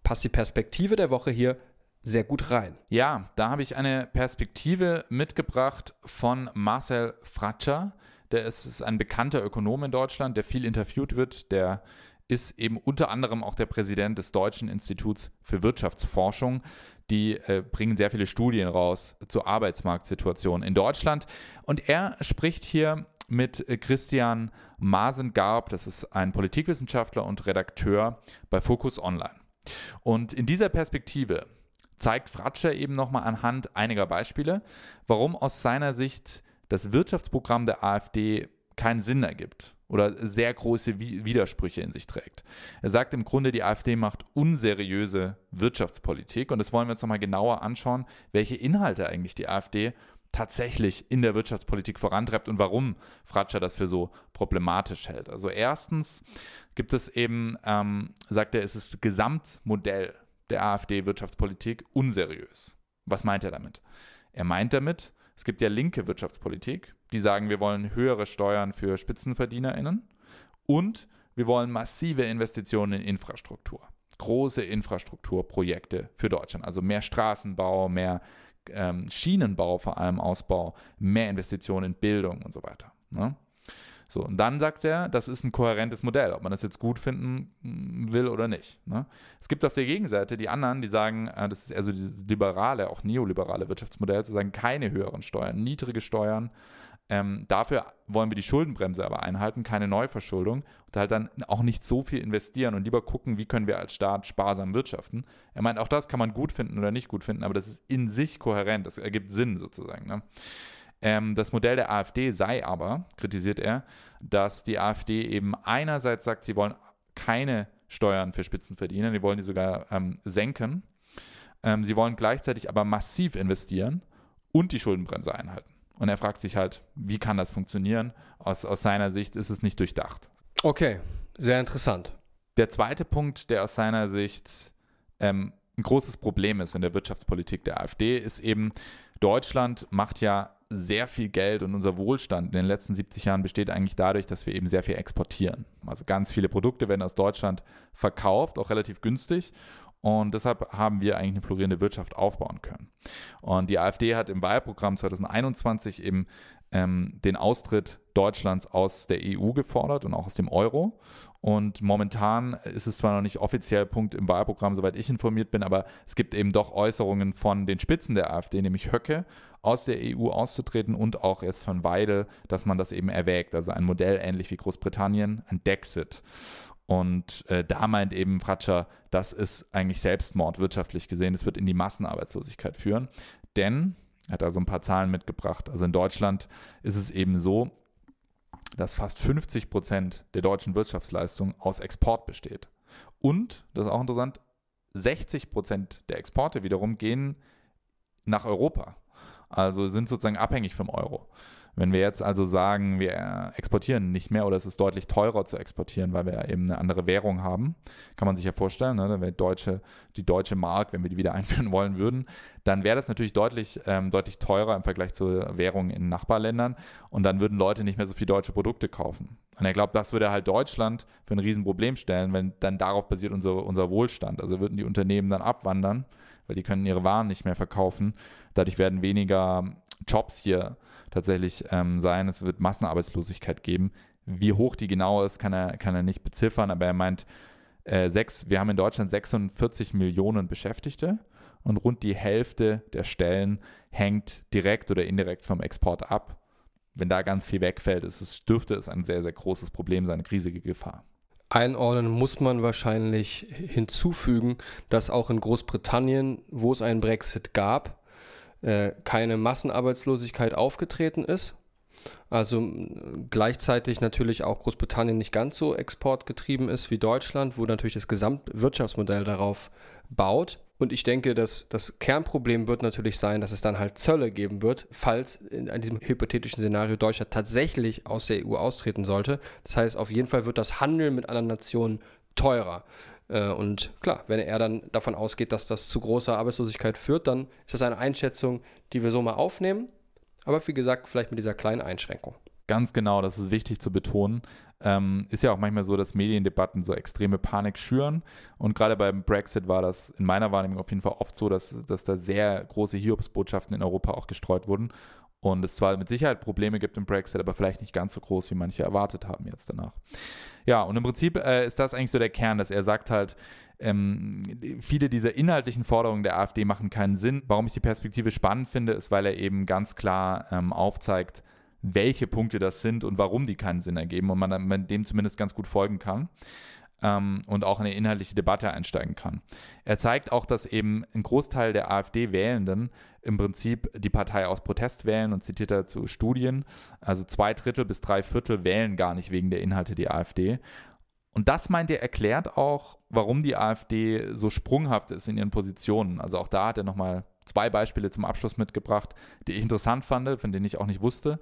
passt die Perspektive der Woche hier sehr gut rein. Ja, da habe ich eine Perspektive mitgebracht von Marcel Fratscher. Der ist, ist ein bekannter Ökonom in Deutschland, der viel interviewt wird. Der ist eben unter anderem auch der Präsident des Deutschen Instituts für Wirtschaftsforschung. Die äh, bringen sehr viele Studien raus zur Arbeitsmarktsituation in Deutschland. Und er spricht hier mit äh, Christian Masengarb, das ist ein Politikwissenschaftler und Redakteur bei Focus Online. Und in dieser Perspektive zeigt Fratscher eben nochmal anhand einiger Beispiele, warum aus seiner Sicht das Wirtschaftsprogramm der AfD keinen Sinn ergibt oder sehr große Widersprüche in sich trägt. Er sagt im Grunde, die AfD macht unseriöse Wirtschaftspolitik und das wollen wir uns nochmal genauer anschauen, welche Inhalte eigentlich die AfD tatsächlich in der Wirtschaftspolitik vorantreibt und warum Fratscher das für so problematisch hält. Also erstens gibt es eben, ähm, sagt er, es ist das Gesamtmodell der AfD-Wirtschaftspolitik unseriös. Was meint er damit? Er meint damit, es gibt ja linke Wirtschaftspolitik, die sagen, wir wollen höhere Steuern für SpitzenverdienerInnen und wir wollen massive Investitionen in Infrastruktur. Große Infrastrukturprojekte für Deutschland. Also mehr Straßenbau, mehr ähm, Schienenbau, vor allem Ausbau, mehr Investitionen in Bildung und so weiter. Ne? So, und dann sagt er, das ist ein kohärentes Modell, ob man das jetzt gut finden will oder nicht. Ne? Es gibt auf der Gegenseite die anderen, die sagen, äh, das ist also dieses liberale, auch neoliberale Wirtschaftsmodell, zu sagen, keine höheren Steuern, niedrige Steuern. Ähm, dafür wollen wir die Schuldenbremse aber einhalten, keine Neuverschuldung und halt dann auch nicht so viel investieren und lieber gucken, wie können wir als Staat sparsam wirtschaften. Er meint, auch das kann man gut finden oder nicht gut finden, aber das ist in sich kohärent, das ergibt Sinn sozusagen. Ne? Ähm, das Modell der AfD sei aber, kritisiert er, dass die AfD eben einerseits sagt, sie wollen keine Steuern für Spitzenverdiener, die wollen die sogar ähm, senken. Ähm, sie wollen gleichzeitig aber massiv investieren und die Schuldenbremse einhalten. Und er fragt sich halt, wie kann das funktionieren? Aus, aus seiner Sicht ist es nicht durchdacht. Okay, sehr interessant. Der zweite Punkt, der aus seiner Sicht ähm, ein großes Problem ist in der Wirtschaftspolitik der AfD, ist eben, Deutschland macht ja sehr viel Geld und unser Wohlstand in den letzten 70 Jahren besteht eigentlich dadurch, dass wir eben sehr viel exportieren. Also ganz viele Produkte werden aus Deutschland verkauft, auch relativ günstig. Und deshalb haben wir eigentlich eine florierende Wirtschaft aufbauen können. Und die AfD hat im Wahlprogramm 2021 eben ähm, den Austritt Deutschlands aus der EU gefordert und auch aus dem Euro. Und momentan ist es zwar noch nicht offiziell Punkt im Wahlprogramm, soweit ich informiert bin, aber es gibt eben doch Äußerungen von den Spitzen der AfD, nämlich Höcke, aus der EU auszutreten und auch jetzt von Weidel, dass man das eben erwägt. Also ein Modell ähnlich wie Großbritannien, ein Dexit. Und äh, da meint eben Fratscher, das ist eigentlich Selbstmord wirtschaftlich gesehen. Es wird in die Massenarbeitslosigkeit führen. Denn, er hat da so ein paar Zahlen mitgebracht, also in Deutschland ist es eben so, dass fast 50 Prozent der deutschen Wirtschaftsleistung aus Export besteht. Und, das ist auch interessant, 60 Prozent der Exporte wiederum gehen nach Europa. Also sind sozusagen abhängig vom Euro. Wenn wir jetzt also sagen, wir exportieren nicht mehr oder es ist deutlich teurer zu exportieren, weil wir eben eine andere Währung haben, kann man sich ja vorstellen, ne, wenn deutsche, die deutsche Mark, wenn wir die wieder *laughs* einführen wollen würden, dann wäre das natürlich deutlich, ähm, deutlich teurer im Vergleich zur Währung in Nachbarländern und dann würden Leute nicht mehr so viel deutsche Produkte kaufen. Und er glaubt, das würde halt Deutschland für ein Riesenproblem stellen, wenn dann darauf basiert unser, unser Wohlstand. Also würden die Unternehmen dann abwandern, weil die können ihre Waren nicht mehr verkaufen. Dadurch werden weniger Jobs hier tatsächlich ähm, sein. Es wird Massenarbeitslosigkeit geben. Wie hoch die genau ist, kann er, kann er nicht beziffern, aber er meint, äh, sechs, wir haben in Deutschland 46 Millionen Beschäftigte und rund die Hälfte der Stellen hängt direkt oder indirekt vom Export ab. Wenn da ganz viel wegfällt, ist es, dürfte es ein sehr, sehr großes Problem sein, eine riesige Gefahr. Einordnen muss man wahrscheinlich hinzufügen, dass auch in Großbritannien, wo es einen Brexit gab, äh, keine Massenarbeitslosigkeit aufgetreten ist. Also gleichzeitig natürlich auch Großbritannien nicht ganz so exportgetrieben ist wie Deutschland, wo natürlich das Gesamtwirtschaftsmodell darauf baut. Und ich denke, dass das Kernproblem wird natürlich sein, dass es dann halt Zölle geben wird, falls in, in diesem hypothetischen Szenario Deutschland tatsächlich aus der EU austreten sollte. Das heißt, auf jeden Fall wird das Handeln mit anderen Nationen teurer. Äh, und klar, wenn er dann davon ausgeht, dass das zu großer Arbeitslosigkeit führt, dann ist das eine Einschätzung, die wir so mal aufnehmen. Aber wie gesagt, vielleicht mit dieser kleinen Einschränkung. Ganz genau, das ist wichtig zu betonen. Ähm, ist ja auch manchmal so, dass Mediendebatten so extreme Panik schüren. Und gerade beim Brexit war das in meiner Wahrnehmung auf jeden Fall oft so, dass, dass da sehr große Hiobsbotschaften in Europa auch gestreut wurden. Und es zwar mit Sicherheit Probleme gibt im Brexit, aber vielleicht nicht ganz so groß, wie manche erwartet haben jetzt danach. Ja, und im Prinzip äh, ist das eigentlich so der Kern, dass er sagt halt, ähm, viele dieser inhaltlichen Forderungen der AfD machen keinen Sinn. Warum ich die Perspektive spannend finde, ist, weil er eben ganz klar ähm, aufzeigt, welche Punkte das sind und warum die keinen Sinn ergeben und man, dem zumindest ganz gut folgen kann ähm, und auch in eine inhaltliche Debatte einsteigen kann. Er zeigt auch, dass eben ein Großteil der AfD-Wählenden im Prinzip die Partei aus Protest wählen und zitiert dazu Studien. Also zwei Drittel bis drei Viertel wählen gar nicht wegen der Inhalte die AfD. Und das meint er erklärt auch, warum die AfD so sprunghaft ist in ihren Positionen. Also auch da hat er nochmal zwei Beispiele zum Abschluss mitgebracht, die ich interessant fand, von denen ich auch nicht wusste.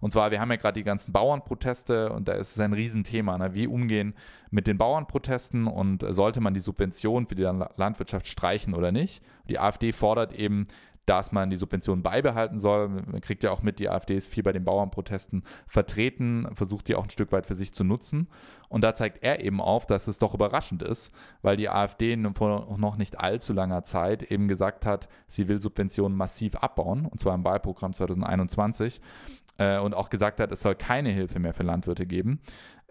Und zwar, wir haben ja gerade die ganzen Bauernproteste und da ist es ein Riesenthema. Ne? Wie umgehen mit den Bauernprotesten und sollte man die Subvention für die Landwirtschaft streichen oder nicht? Die AfD fordert eben dass man die Subventionen beibehalten soll. Man kriegt ja auch mit, die AfD ist viel bei den Bauernprotesten vertreten, versucht die auch ein Stück weit für sich zu nutzen. Und da zeigt er eben auf, dass es doch überraschend ist, weil die AfD vor noch nicht allzu langer Zeit eben gesagt hat, sie will Subventionen massiv abbauen, und zwar im Wahlprogramm 2021 äh, und auch gesagt hat, es soll keine Hilfe mehr für Landwirte geben.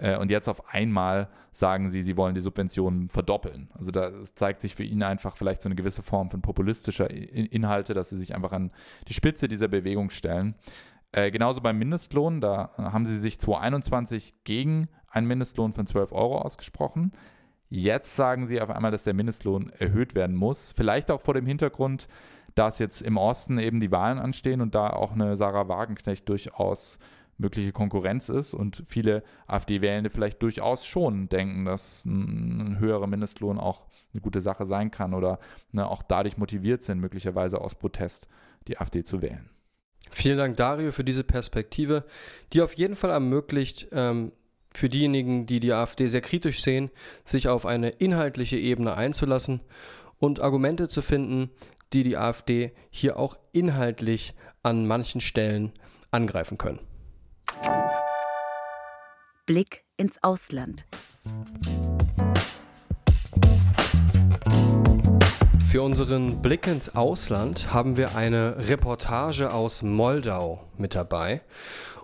Äh, und jetzt auf einmal sagen sie, sie wollen die Subventionen verdoppeln. Also da zeigt sich für ihn einfach vielleicht so eine gewisse Form von populistischer Inhalte, dass sie sich einfach an die Spitze dieser Bewegung stellen. Äh, genauso beim Mindestlohn, da haben sie sich 2021 gegen einen Mindestlohn von 12 Euro ausgesprochen. Jetzt sagen sie auf einmal, dass der Mindestlohn erhöht werden muss. Vielleicht auch vor dem Hintergrund, dass jetzt im Osten eben die Wahlen anstehen und da auch eine Sarah Wagenknecht durchaus mögliche Konkurrenz ist und viele AfD-Wählende vielleicht durchaus schon denken, dass ein höherer Mindestlohn auch eine gute Sache sein kann oder ne, auch dadurch motiviert sind, möglicherweise aus Protest die AfD zu wählen. Vielen Dank, Dario, für diese Perspektive, die auf jeden Fall ermöglicht, ähm, für diejenigen, die die AfD sehr kritisch sehen, sich auf eine inhaltliche Ebene einzulassen und Argumente zu finden, die die AfD hier auch inhaltlich an manchen Stellen angreifen können. Blick ins Ausland. Für unseren Blick ins Ausland haben wir eine Reportage aus Moldau mit dabei.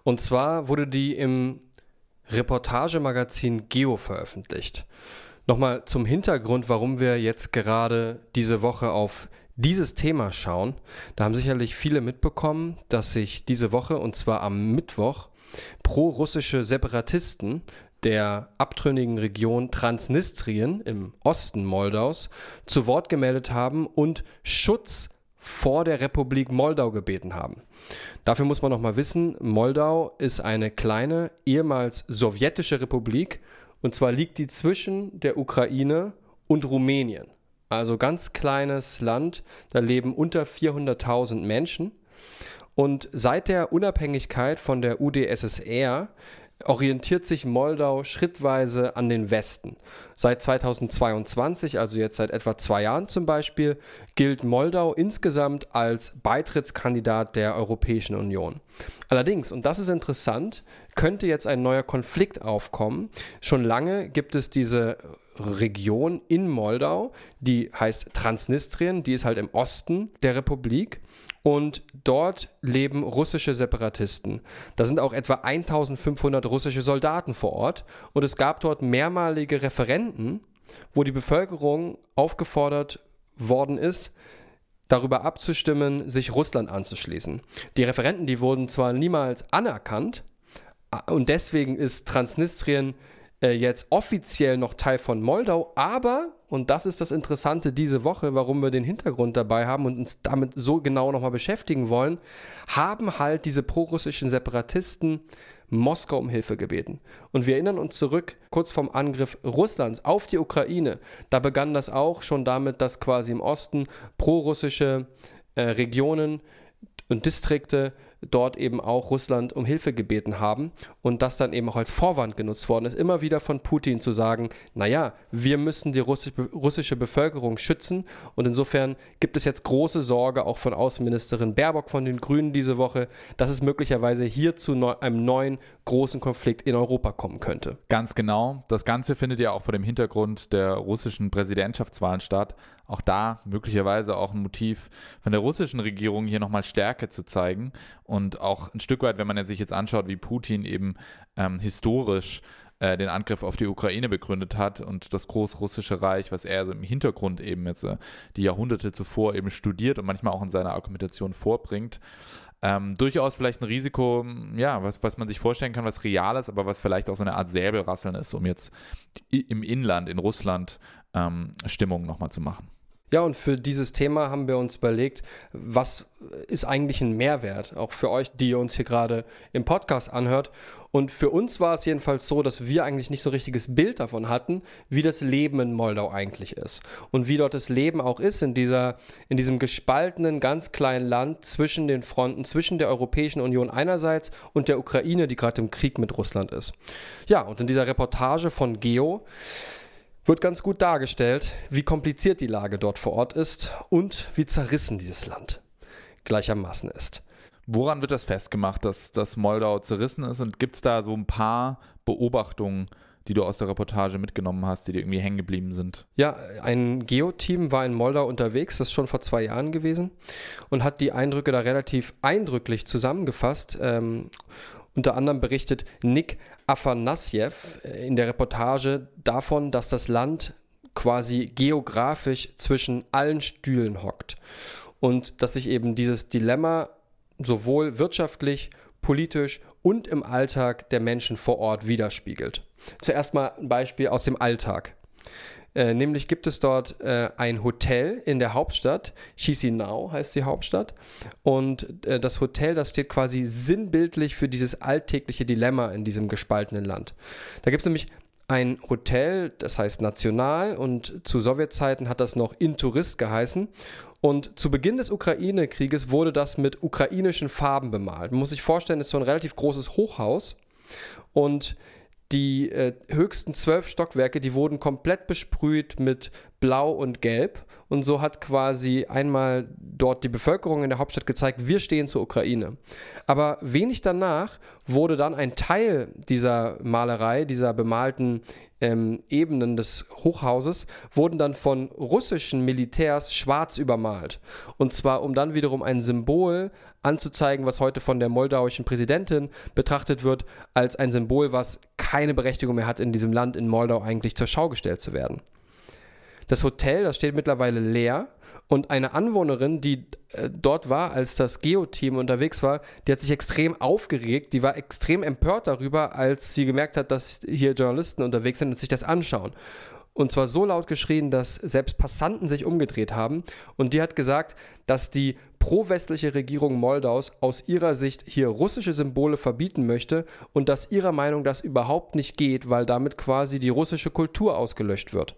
Und zwar wurde die im Reportagemagazin Geo veröffentlicht. Nochmal zum Hintergrund, warum wir jetzt gerade diese Woche auf dieses Thema schauen. Da haben sicherlich viele mitbekommen, dass sich diese Woche, und zwar am Mittwoch, pro-russische Separatisten der abtrünnigen Region Transnistrien im Osten Moldaus zu Wort gemeldet haben und Schutz vor der Republik Moldau gebeten haben. Dafür muss man noch mal wissen, Moldau ist eine kleine, ehemals sowjetische Republik und zwar liegt die zwischen der Ukraine und Rumänien. Also ganz kleines Land, da leben unter 400.000 Menschen und seit der Unabhängigkeit von der UdSSR orientiert sich Moldau schrittweise an den Westen. Seit 2022, also jetzt seit etwa zwei Jahren zum Beispiel, gilt Moldau insgesamt als Beitrittskandidat der Europäischen Union. Allerdings, und das ist interessant, könnte jetzt ein neuer Konflikt aufkommen. Schon lange gibt es diese Region in Moldau, die heißt Transnistrien, die ist halt im Osten der Republik und dort leben russische Separatisten. Da sind auch etwa 1500 russische Soldaten vor Ort und es gab dort mehrmalige Referenten, wo die Bevölkerung aufgefordert worden ist, darüber abzustimmen, sich Russland anzuschließen. Die Referenten, die wurden zwar niemals anerkannt und deswegen ist Transnistrien äh, jetzt offiziell noch Teil von Moldau, aber, und das ist das Interessante diese Woche, warum wir den Hintergrund dabei haben und uns damit so genau nochmal beschäftigen wollen, haben halt diese prorussischen Separatisten Moskau um Hilfe gebeten. Und wir erinnern uns zurück, kurz vom Angriff Russlands auf die Ukraine, da begann das auch schon damit, dass quasi im Osten prorussische äh, Regionen und Distrikte dort eben auch Russland um Hilfe gebeten haben und das dann eben auch als Vorwand genutzt worden ist, immer wieder von Putin zu sagen, naja, wir müssen die russische Bevölkerung schützen und insofern gibt es jetzt große Sorge auch von Außenministerin Baerbock von den Grünen diese Woche, dass es möglicherweise hier zu einem neuen großen Konflikt in Europa kommen könnte. Ganz genau. Das Ganze findet ja auch vor dem Hintergrund der russischen Präsidentschaftswahlen statt. Auch da möglicherweise auch ein Motiv von der russischen Regierung hier nochmal Stärke zu zeigen und auch ein Stück weit, wenn man sich jetzt anschaut, wie Putin eben ähm, historisch äh, den Angriff auf die Ukraine begründet hat und das Großrussische Reich, was er so im Hintergrund eben jetzt äh, die Jahrhunderte zuvor eben studiert und manchmal auch in seiner Argumentation vorbringt, ähm, durchaus vielleicht ein Risiko, ja, was, was man sich vorstellen kann, was real ist, aber was vielleicht auch so eine Art Säbelrasseln ist, um jetzt im Inland, in Russland, ähm, Stimmung nochmal zu machen. Ja, und für dieses Thema haben wir uns überlegt, was ist eigentlich ein Mehrwert, auch für euch, die ihr uns hier gerade im Podcast anhört. Und für uns war es jedenfalls so, dass wir eigentlich nicht so richtiges Bild davon hatten, wie das Leben in Moldau eigentlich ist. Und wie dort das Leben auch ist in, dieser, in diesem gespaltenen, ganz kleinen Land zwischen den Fronten, zwischen der Europäischen Union einerseits und der Ukraine, die gerade im Krieg mit Russland ist. Ja, und in dieser Reportage von Geo wird ganz gut dargestellt, wie kompliziert die Lage dort vor Ort ist und wie zerrissen dieses Land gleichermaßen ist. Woran wird das festgemacht, dass, dass Moldau zerrissen ist? Und gibt es da so ein paar Beobachtungen, die du aus der Reportage mitgenommen hast, die dir irgendwie hängen geblieben sind? Ja, ein Geo-Team war in Moldau unterwegs, das ist schon vor zwei Jahren gewesen, und hat die Eindrücke da relativ eindrücklich zusammengefasst. Ähm, unter anderem berichtet Nick Afanasyev äh, in der Reportage davon, dass das Land quasi geografisch zwischen allen Stühlen hockt und dass sich eben dieses Dilemma sowohl wirtschaftlich, politisch und im Alltag der Menschen vor Ort widerspiegelt. Zuerst mal ein Beispiel aus dem Alltag. Äh, nämlich gibt es dort äh, ein Hotel in der Hauptstadt, Chisinau heißt die Hauptstadt. Und äh, das Hotel, das steht quasi sinnbildlich für dieses alltägliche Dilemma in diesem gespaltenen Land. Da gibt es nämlich ein Hotel, das heißt National und zu Sowjetzeiten hat das noch Intourist geheißen. Und zu Beginn des Ukraine-Krieges wurde das mit ukrainischen Farben bemalt. Man muss sich vorstellen, es ist so ein relativ großes Hochhaus und die äh, höchsten zwölf Stockwerke, die wurden komplett besprüht mit Blau und Gelb. Und so hat quasi einmal dort die Bevölkerung in der Hauptstadt gezeigt, wir stehen zur Ukraine. Aber wenig danach wurde dann ein Teil dieser Malerei, dieser bemalten ähm, Ebenen des Hochhauses, wurden dann von russischen Militärs schwarz übermalt. Und zwar, um dann wiederum ein Symbol anzuzeigen, was heute von der moldauischen Präsidentin betrachtet wird, als ein Symbol, was keine Berechtigung mehr hat, in diesem Land, in Moldau eigentlich zur Schau gestellt zu werden. Das Hotel, das steht mittlerweile leer und eine Anwohnerin, die äh, dort war, als das Geo-Team unterwegs war, die hat sich extrem aufgeregt, die war extrem empört darüber, als sie gemerkt hat, dass hier Journalisten unterwegs sind und sich das anschauen. Und zwar so laut geschrien, dass selbst Passanten sich umgedreht haben. Und die hat gesagt, dass die pro-westliche Regierung Moldaus aus ihrer Sicht hier russische Symbole verbieten möchte und dass ihrer Meinung das überhaupt nicht geht, weil damit quasi die russische Kultur ausgelöscht wird.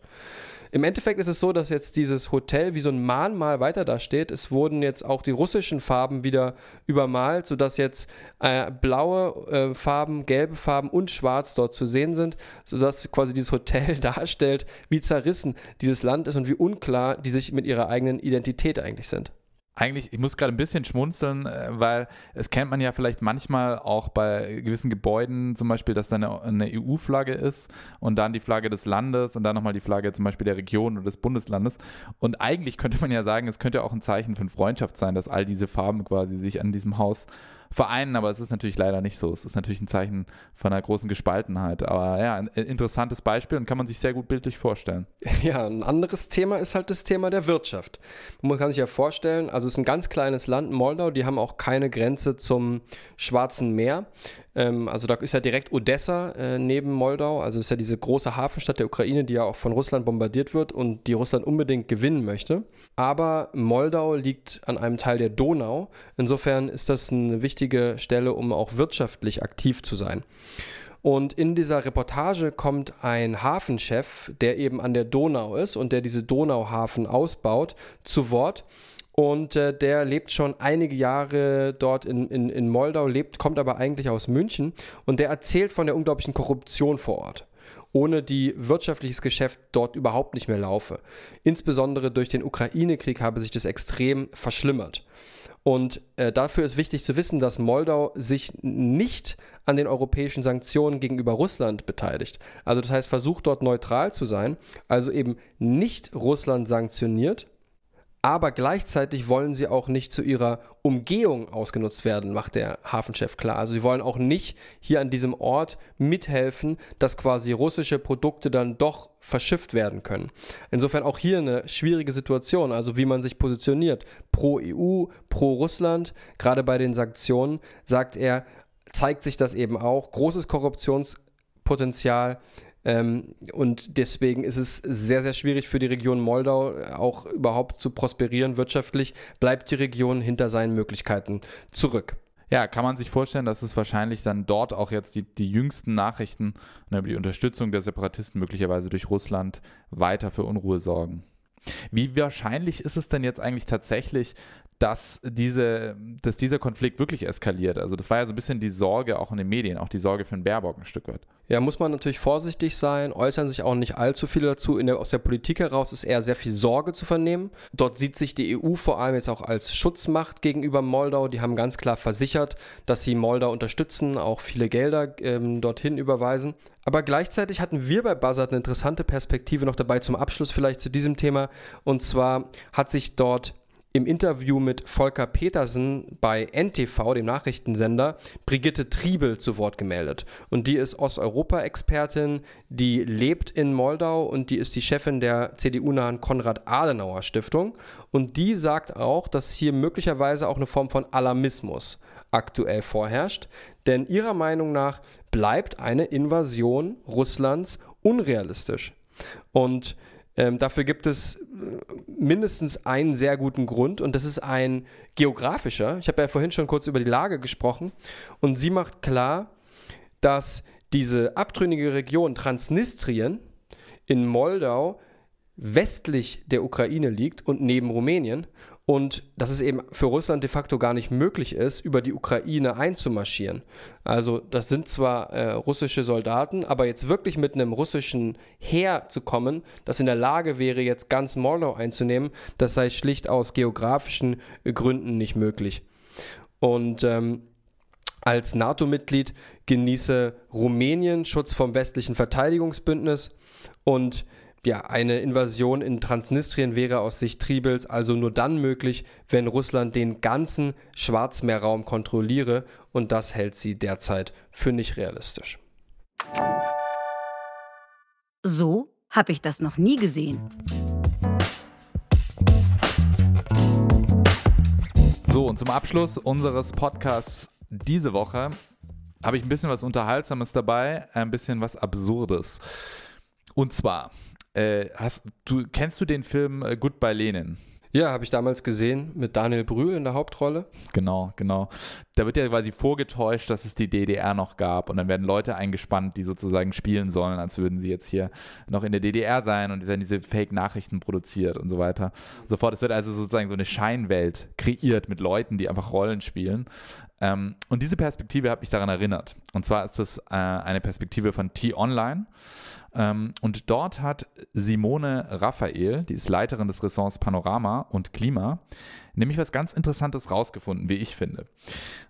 Im Endeffekt ist es so, dass jetzt dieses Hotel wie so ein Mahnmal weiter da steht. Es wurden jetzt auch die russischen Farben wieder übermalt, sodass jetzt äh, blaue äh, Farben, gelbe Farben und schwarz dort zu sehen sind, sodass quasi dieses Hotel *laughs* darstellt, wie zerrissen dieses Land ist und wie unklar die sich mit ihrer eigenen Identität eigentlich sind eigentlich, ich muss gerade ein bisschen schmunzeln, äh, weil es kennt man ja vielleicht manchmal auch bei gewissen Gebäuden, zum Beispiel, dass da eine, eine EU-Flagge ist und dann die Flagge des Landes und dann nochmal die Flagge zum Beispiel der Region oder des Bundeslandes. Und eigentlich könnte man ja sagen, es könnte auch ein Zeichen von Freundschaft sein, dass all diese Farben quasi sich an diesem Haus vereinen, aber es ist natürlich leider nicht so. Es ist natürlich ein Zeichen von einer großen Gespaltenheit. Aber ja, ein interessantes Beispiel und kann man sich sehr gut bildlich vorstellen. *laughs* Ja, ein anderes Thema ist halt das Thema der Wirtschaft. Man kann sich ja vorstellen, also es ist ein ganz kleines Land, Moldau, die haben auch keine Grenze zum Schwarzen Meer. Ähm, also da ist ja direkt Odessa äh, neben Moldau, also ist ja diese große Hafenstadt der Ukraine, die ja auch von Russland bombardiert wird und die Russland unbedingt gewinnen möchte. Aber Moldau liegt an einem Teil der Donau. Insofern ist das eine wichtige Stelle, um auch wirtschaftlich aktiv zu sein. Und in dieser Reportage kommt ein Hafenchef, der eben an der Donau ist und der diese Donauhafen ausbaut, zu Wort und äh, der lebt schon einige Jahre dort in, in, in Moldau, lebt, kommt aber eigentlich aus München. Und der erzählt von der unglaublichen Korruption vor Ort ohne die wirtschaftliches Geschäft dort überhaupt nicht mehr laufe. Insbesondere durch den Ukraine-Krieg habe sich das extrem verschlimmert. Und äh, dafür ist wichtig zu wissen, dass Moldau sich nicht an den europäischen Sanktionen gegenüber Russland beteiligt. Also das heißt, versucht dort neutral zu sein, also eben nicht Russland sanktioniert, aber gleichzeitig wollen sie auch nicht zu ihrer Umgehung ausgenutzt werden, macht der Hafenchef klar. Also sie wollen auch nicht hier an diesem Ort mithelfen, dass quasi russische Produkte dann doch verschifft werden können. Insofern auch hier eine schwierige Situation, also wie man sich positioniert. Pro EU, pro Russland, gerade bei den Sanktionen, sagt er, zeigt sich das eben auch. Großes Korruptionspotenzial Ähm, und deswegen ist es sehr, sehr schwierig für die Region Moldau auch überhaupt zu prosperieren wirtschaftlich. Bleibt die Region hinter seinen Möglichkeiten zurück. Ja, kann man sich vorstellen, dass es wahrscheinlich dann dort auch jetzt die, die jüngsten Nachrichten ne, über die Unterstützung der Separatisten möglicherweise durch Russland weiter für Unruhe sorgen. Wie wahrscheinlich ist es denn jetzt eigentlich tatsächlich, dass, diese, dass dieser Konflikt wirklich eskaliert. Also das war ja so ein bisschen die Sorge auch in den Medien, auch die Sorge für den Baerbock ein Stück weit. Ja, muss man natürlich vorsichtig sein, äußern sich auch nicht allzu viele dazu. Der, aus der Politik heraus ist eher sehr viel Sorge zu vernehmen. Dort sieht sich die EU vor allem jetzt auch als Schutzmacht gegenüber Moldau. Die haben ganz klar versichert, dass sie Moldau unterstützen, auch viele Gelder ähm, dorthin überweisen. Aber gleichzeitig hatten wir bei Buzzard eine interessante Perspektive noch dabei zum Abschluss vielleicht zu diesem Thema. Und zwar hat sich dort im Interview mit Volker Petersen bei NTV, dem Nachrichtensender, Brigitte Triebel zu Wort gemeldet. Und die ist Osteuropa-Expertin, die lebt in Moldau und die ist die Chefin der CDU-nahen Konrad-Adenauer-Stiftung. Und die sagt auch, dass hier möglicherweise auch eine Form von Alarmismus aktuell vorherrscht. Denn ihrer Meinung nach bleibt eine Invasion Russlands unrealistisch. Und ähm, dafür gibt es mindestens einen sehr guten Grund und das ist ein geografischer. Ich habe ja vorhin schon kurz über die Lage gesprochen und sie macht klar, dass diese abtrünnige Region Transnistrien in Moldau westlich der Ukraine liegt und neben Rumänien und dass es eben für Russland de facto gar nicht möglich ist, über die Ukraine einzumarschieren. Also das sind zwar äh, russische Soldaten, aber jetzt wirklich mit einem russischen Heer zu kommen, das in der Lage wäre, jetzt ganz Moldau einzunehmen, das sei schlicht aus geografischen Gründen nicht möglich. Und ähm, als NATO-Mitglied genieße Rumänien Schutz vom westlichen Verteidigungsbündnis und ja, eine Invasion in Transnistrien wäre aus Sicht Tribels also nur dann möglich, wenn Russland den ganzen Schwarzmeerraum kontrolliere und das hält sie derzeit für nicht realistisch. So habe ich das noch nie gesehen. So, und zum Abschluss unseres Podcasts diese Woche habe ich ein bisschen was Unterhaltsames dabei, ein bisschen was Absurdes. Und zwar äh, hast, du, kennst du den Film äh, Goodbye Lenin? Ja, habe ich damals gesehen mit Daniel Brühl in der Hauptrolle. Genau, genau. Da wird ja quasi vorgetäuscht, dass es die DDR noch gab und dann werden Leute eingespannt, die sozusagen spielen sollen, als würden sie jetzt hier noch in der DDR sein und werden diese Fake-Nachrichten produziert und so weiter und so fort. Es wird also sozusagen so eine Scheinwelt kreiert mit Leuten, die einfach Rollen spielen. Ähm, und diese Perspektive hat mich daran erinnert. Und zwar ist das äh, eine Perspektive von T-Online. Ähm, und dort hat Simone Raphael, die ist Leiterin des Ressorts Panorama und Klima, nämlich was ganz Interessantes rausgefunden, wie ich finde.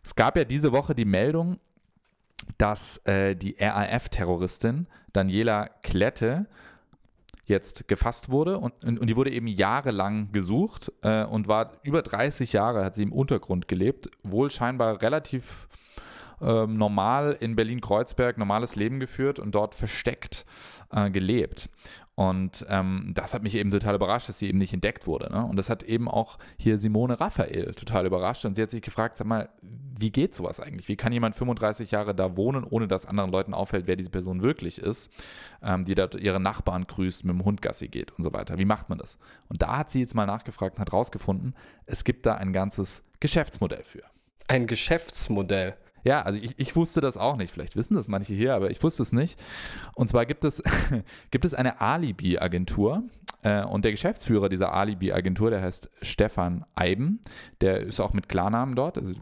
Es gab ja diese Woche die Meldung, dass äh, die RAF-Terroristin Daniela Klette jetzt gefasst wurde und, und, die wurde eben jahrelang gesucht äh, und war über 30 Jahre, hat sie im Untergrund gelebt, wohl scheinbar relativ ähm, normal in Berlin-Kreuzberg normales Leben geführt und dort versteckt äh, gelebt. Und ähm, das hat mich eben total überrascht, dass sie eben nicht entdeckt wurde. Ne? Und das hat eben auch hier Simone Raphael total überrascht. Und sie hat sich gefragt, sag mal, wie geht sowas eigentlich? Wie kann jemand 35 Jahre da wohnen, ohne dass anderen Leuten auffällt, wer diese Person wirklich ist, ähm, die dort ihre Nachbarn grüßt, mit dem Hund Gassi geht und so weiter? Wie macht man das? Und da hat sie jetzt mal nachgefragt und hat rausgefunden, es gibt da ein ganzes Geschäftsmodell für. Ein Geschäftsmodell? Ja, also ich, ich wusste das auch nicht. Vielleicht wissen das manche hier, aber ich wusste es nicht. Und zwar gibt es, *laughs* gibt es eine Alibi-Agentur. Äh, und der Geschäftsführer dieser Alibi-Agentur, der heißt Stefan Eiben. Der ist auch mit Klarnamen dort. Also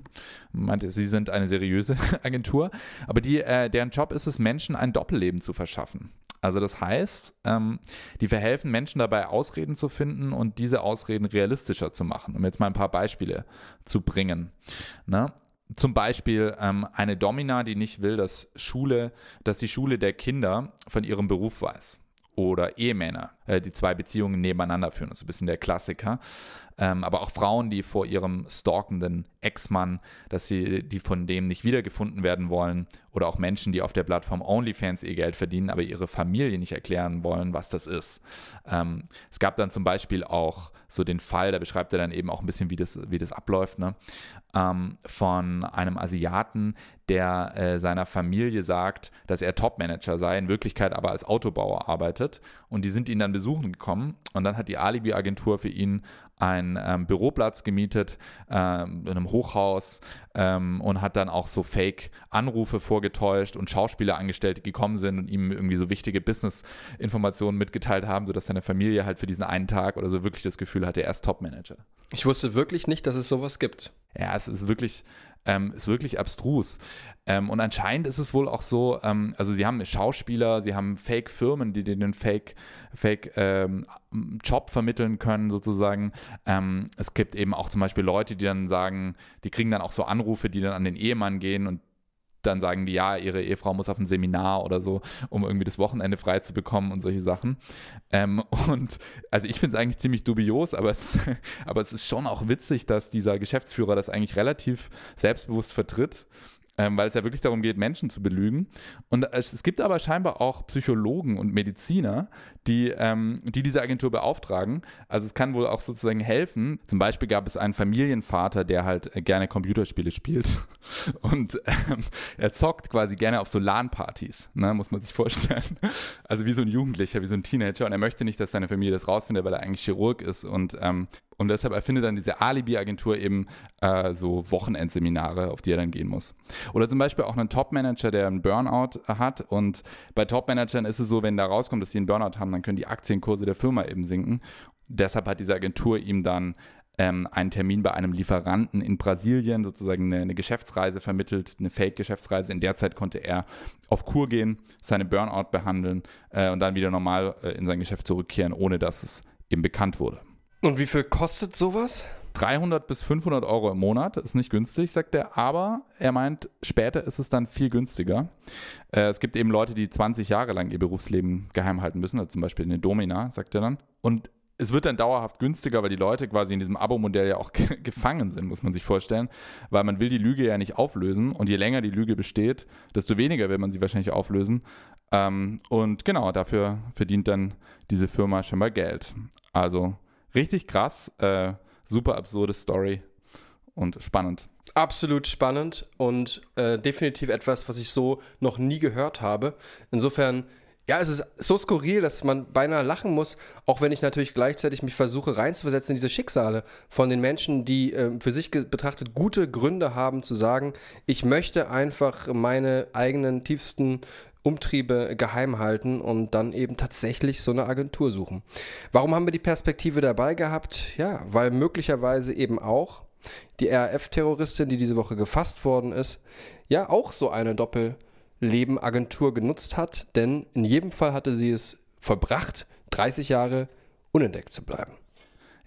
meinte, sie sind eine seriöse *laughs* Agentur. Aber die, äh, deren Job ist es, Menschen ein Doppelleben zu verschaffen. Also das heißt, ähm, die verhelfen Menschen dabei, Ausreden zu finden und diese Ausreden realistischer zu machen. Um jetzt mal ein paar Beispiele zu bringen. Ne? Zum Beispiel ähm, eine Domina, die nicht will, dass Schule, dass die Schule der Kinder von ihrem Beruf weiß. Oder Ehemänner, äh, die zwei Beziehungen nebeneinander führen. Das ist ein bisschen der Klassiker. Ähm, aber auch Frauen, die vor ihrem stalkenden Ex-Mann, dass sie die von dem nicht wiedergefunden werden wollen. Oder auch Menschen, die auf der Plattform OnlyFans ihr Geld verdienen, aber ihre Familie nicht erklären wollen, was das ist. Ähm, es gab dann zum Beispiel auch so den Fall, da beschreibt er dann eben auch ein bisschen, wie das, wie das abläuft, ne? ähm, von einem Asiaten, der äh, seiner Familie sagt, dass er Topmanager sei, in Wirklichkeit aber als Autobauer arbeitet. Und die sind ihn dann besuchen gekommen und dann hat die Alibi-Agentur für ihn einen ähm, Büroplatz gemietet ähm, in einem Hochhaus ähm, und hat dann auch so Fake-Anrufe vorgetäuscht und Schauspieler angestellt, die gekommen sind und ihm irgendwie so wichtige Business-Informationen mitgeteilt haben, sodass seine Familie halt für diesen einen Tag oder so wirklich das Gefühl hatte, er ist Top-Manager. Ich wusste wirklich nicht, dass es sowas gibt. Ja, es ist wirklich, ähm, ist wirklich abstrus. Ähm, und anscheinend ist es wohl auch so, ähm, also sie haben Schauspieler, sie haben Fake-Firmen, die den Fake, Fake ähm, Job vermitteln können, sozusagen. Ähm, es gibt eben auch zum Beispiel Leute, die dann sagen, die kriegen dann auch so Anrufe, die dann an den Ehemann gehen und dann sagen die, ja, ihre Ehefrau muss auf ein Seminar oder so, um irgendwie das Wochenende frei zu bekommen und solche Sachen. Ähm, *laughs* und also ich finde es eigentlich ziemlich dubios, aber es, *laughs* aber es ist schon auch witzig, dass dieser Geschäftsführer das eigentlich relativ selbstbewusst vertritt ähm, weil es ja wirklich darum geht, Menschen zu belügen. Und es, es gibt aber scheinbar auch Psychologen und Mediziner, die, ähm, die diese Agentur beauftragen. Also es kann wohl auch sozusagen helfen. Zum Beispiel gab es einen Familienvater, der halt äh, gerne Computerspiele spielt *laughs* und ähm, er zockt quasi gerne auf so LAN-Partys, ne, muss man sich vorstellen. *laughs* Also wie so ein Jugendlicher, wie so ein Teenager und er möchte nicht, dass seine Familie das rausfindet, weil er eigentlich Chirurg ist und ähm, und deshalb erfindet dann diese Alibi-Agentur eben äh, so Wochenendseminare, auf die er dann gehen muss. Oder zum Beispiel auch einen Top-Manager, der einen Burnout hat. Und bei Top-Managern ist es so, wenn da rauskommt, dass sie einen Burnout haben, dann können die Aktienkurse der Firma eben sinken. Deshalb hat diese Agentur ihm dann ähm, einen Termin bei einem Lieferanten in Brasilien, sozusagen eine, eine Geschäftsreise vermittelt, eine Fake-Geschäftsreise. In der Zeit konnte er auf Kur gehen, seine Burnout behandeln äh, und dann wieder normal äh, in sein Geschäft zurückkehren, ohne dass es ihm bekannt wurde. Und wie viel kostet sowas? 300 bis 500 Euro im Monat ist nicht günstig, sagt er, aber er meint, später ist es dann viel günstiger. Äh, es gibt eben Leute, die 20 Jahre lang ihr Berufsleben geheim halten müssen, also zum Beispiel eine Domina, sagt er dann. Und es wird dann dauerhaft günstiger, weil die Leute quasi in diesem Abo-Modell ja auch *laughs* gefangen sind, muss man sich vorstellen, weil man will die Lüge ja nicht auflösen und je länger die Lüge besteht, desto weniger will man sie wahrscheinlich auflösen. Ähm, und genau, dafür verdient dann diese Firma schon mal Geld. Also Richtig krass, äh, super absurde Story und spannend. Absolut spannend und äh, definitiv etwas, was ich so noch nie gehört habe. Insofern, ja, es ist so skurril, dass man beinahe lachen muss, auch wenn ich natürlich gleichzeitig mich versuche reinzuversetzen in diese Schicksale von den Menschen, die äh, für sich betrachtet gute Gründe haben zu sagen, ich möchte einfach meine eigenen tiefsten Umtriebe geheim halten und dann eben tatsächlich so eine Agentur suchen. Warum haben wir die Perspektive dabei gehabt? Ja, weil möglicherweise eben auch die RAF-Terroristin, die diese Woche gefasst worden ist, ja auch so eine Doppelleben-Agentur genutzt hat, denn in jedem Fall hatte sie es vollbracht, 30 Jahre unentdeckt zu bleiben.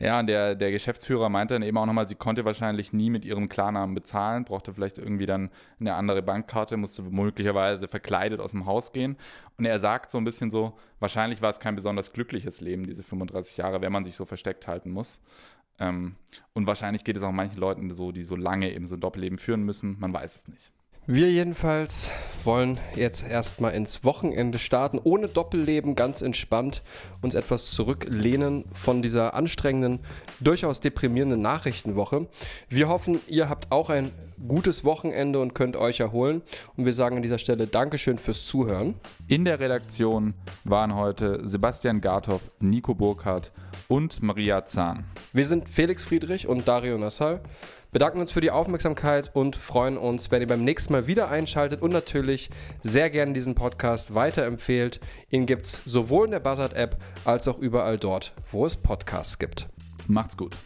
Ja, und der, der Geschäftsführer meinte dann eben auch nochmal, sie konnte wahrscheinlich nie mit ihrem Klarnamen bezahlen, brauchte vielleicht irgendwie dann eine andere Bankkarte, musste möglicherweise verkleidet aus dem Haus gehen. Und er sagt so ein bisschen so, wahrscheinlich war es kein besonders glückliches Leben, diese 35 Jahre, wenn man sich so versteckt halten muss. Ähm, und wahrscheinlich geht es auch manchen Leuten so, die so lange eben so ein Doppelleben führen müssen. Man weiß es nicht. Wir jedenfalls wollen jetzt erstmal ins Wochenende starten, ohne Doppelleben, ganz entspannt, uns etwas zurücklehnen von dieser anstrengenden, durchaus deprimierenden Nachrichtenwoche. Wir hoffen, ihr habt auch ein gutes Wochenende und könnt euch erholen. Und wir sagen an dieser Stelle Dankeschön fürs Zuhören. In der Redaktion waren heute Sebastian Garthoff, Nico Burkhardt und Maria Zahn. Wir sind Felix Friedrich und Dario Nassal bedanken uns für die Aufmerksamkeit und freuen uns, wenn ihr beim nächsten Mal wieder einschaltet und natürlich sehr gerne diesen Podcast weiterempfehlt. Ihn gibt es sowohl in der Buzzard-App als auch überall dort, wo es Podcasts gibt. Macht's gut.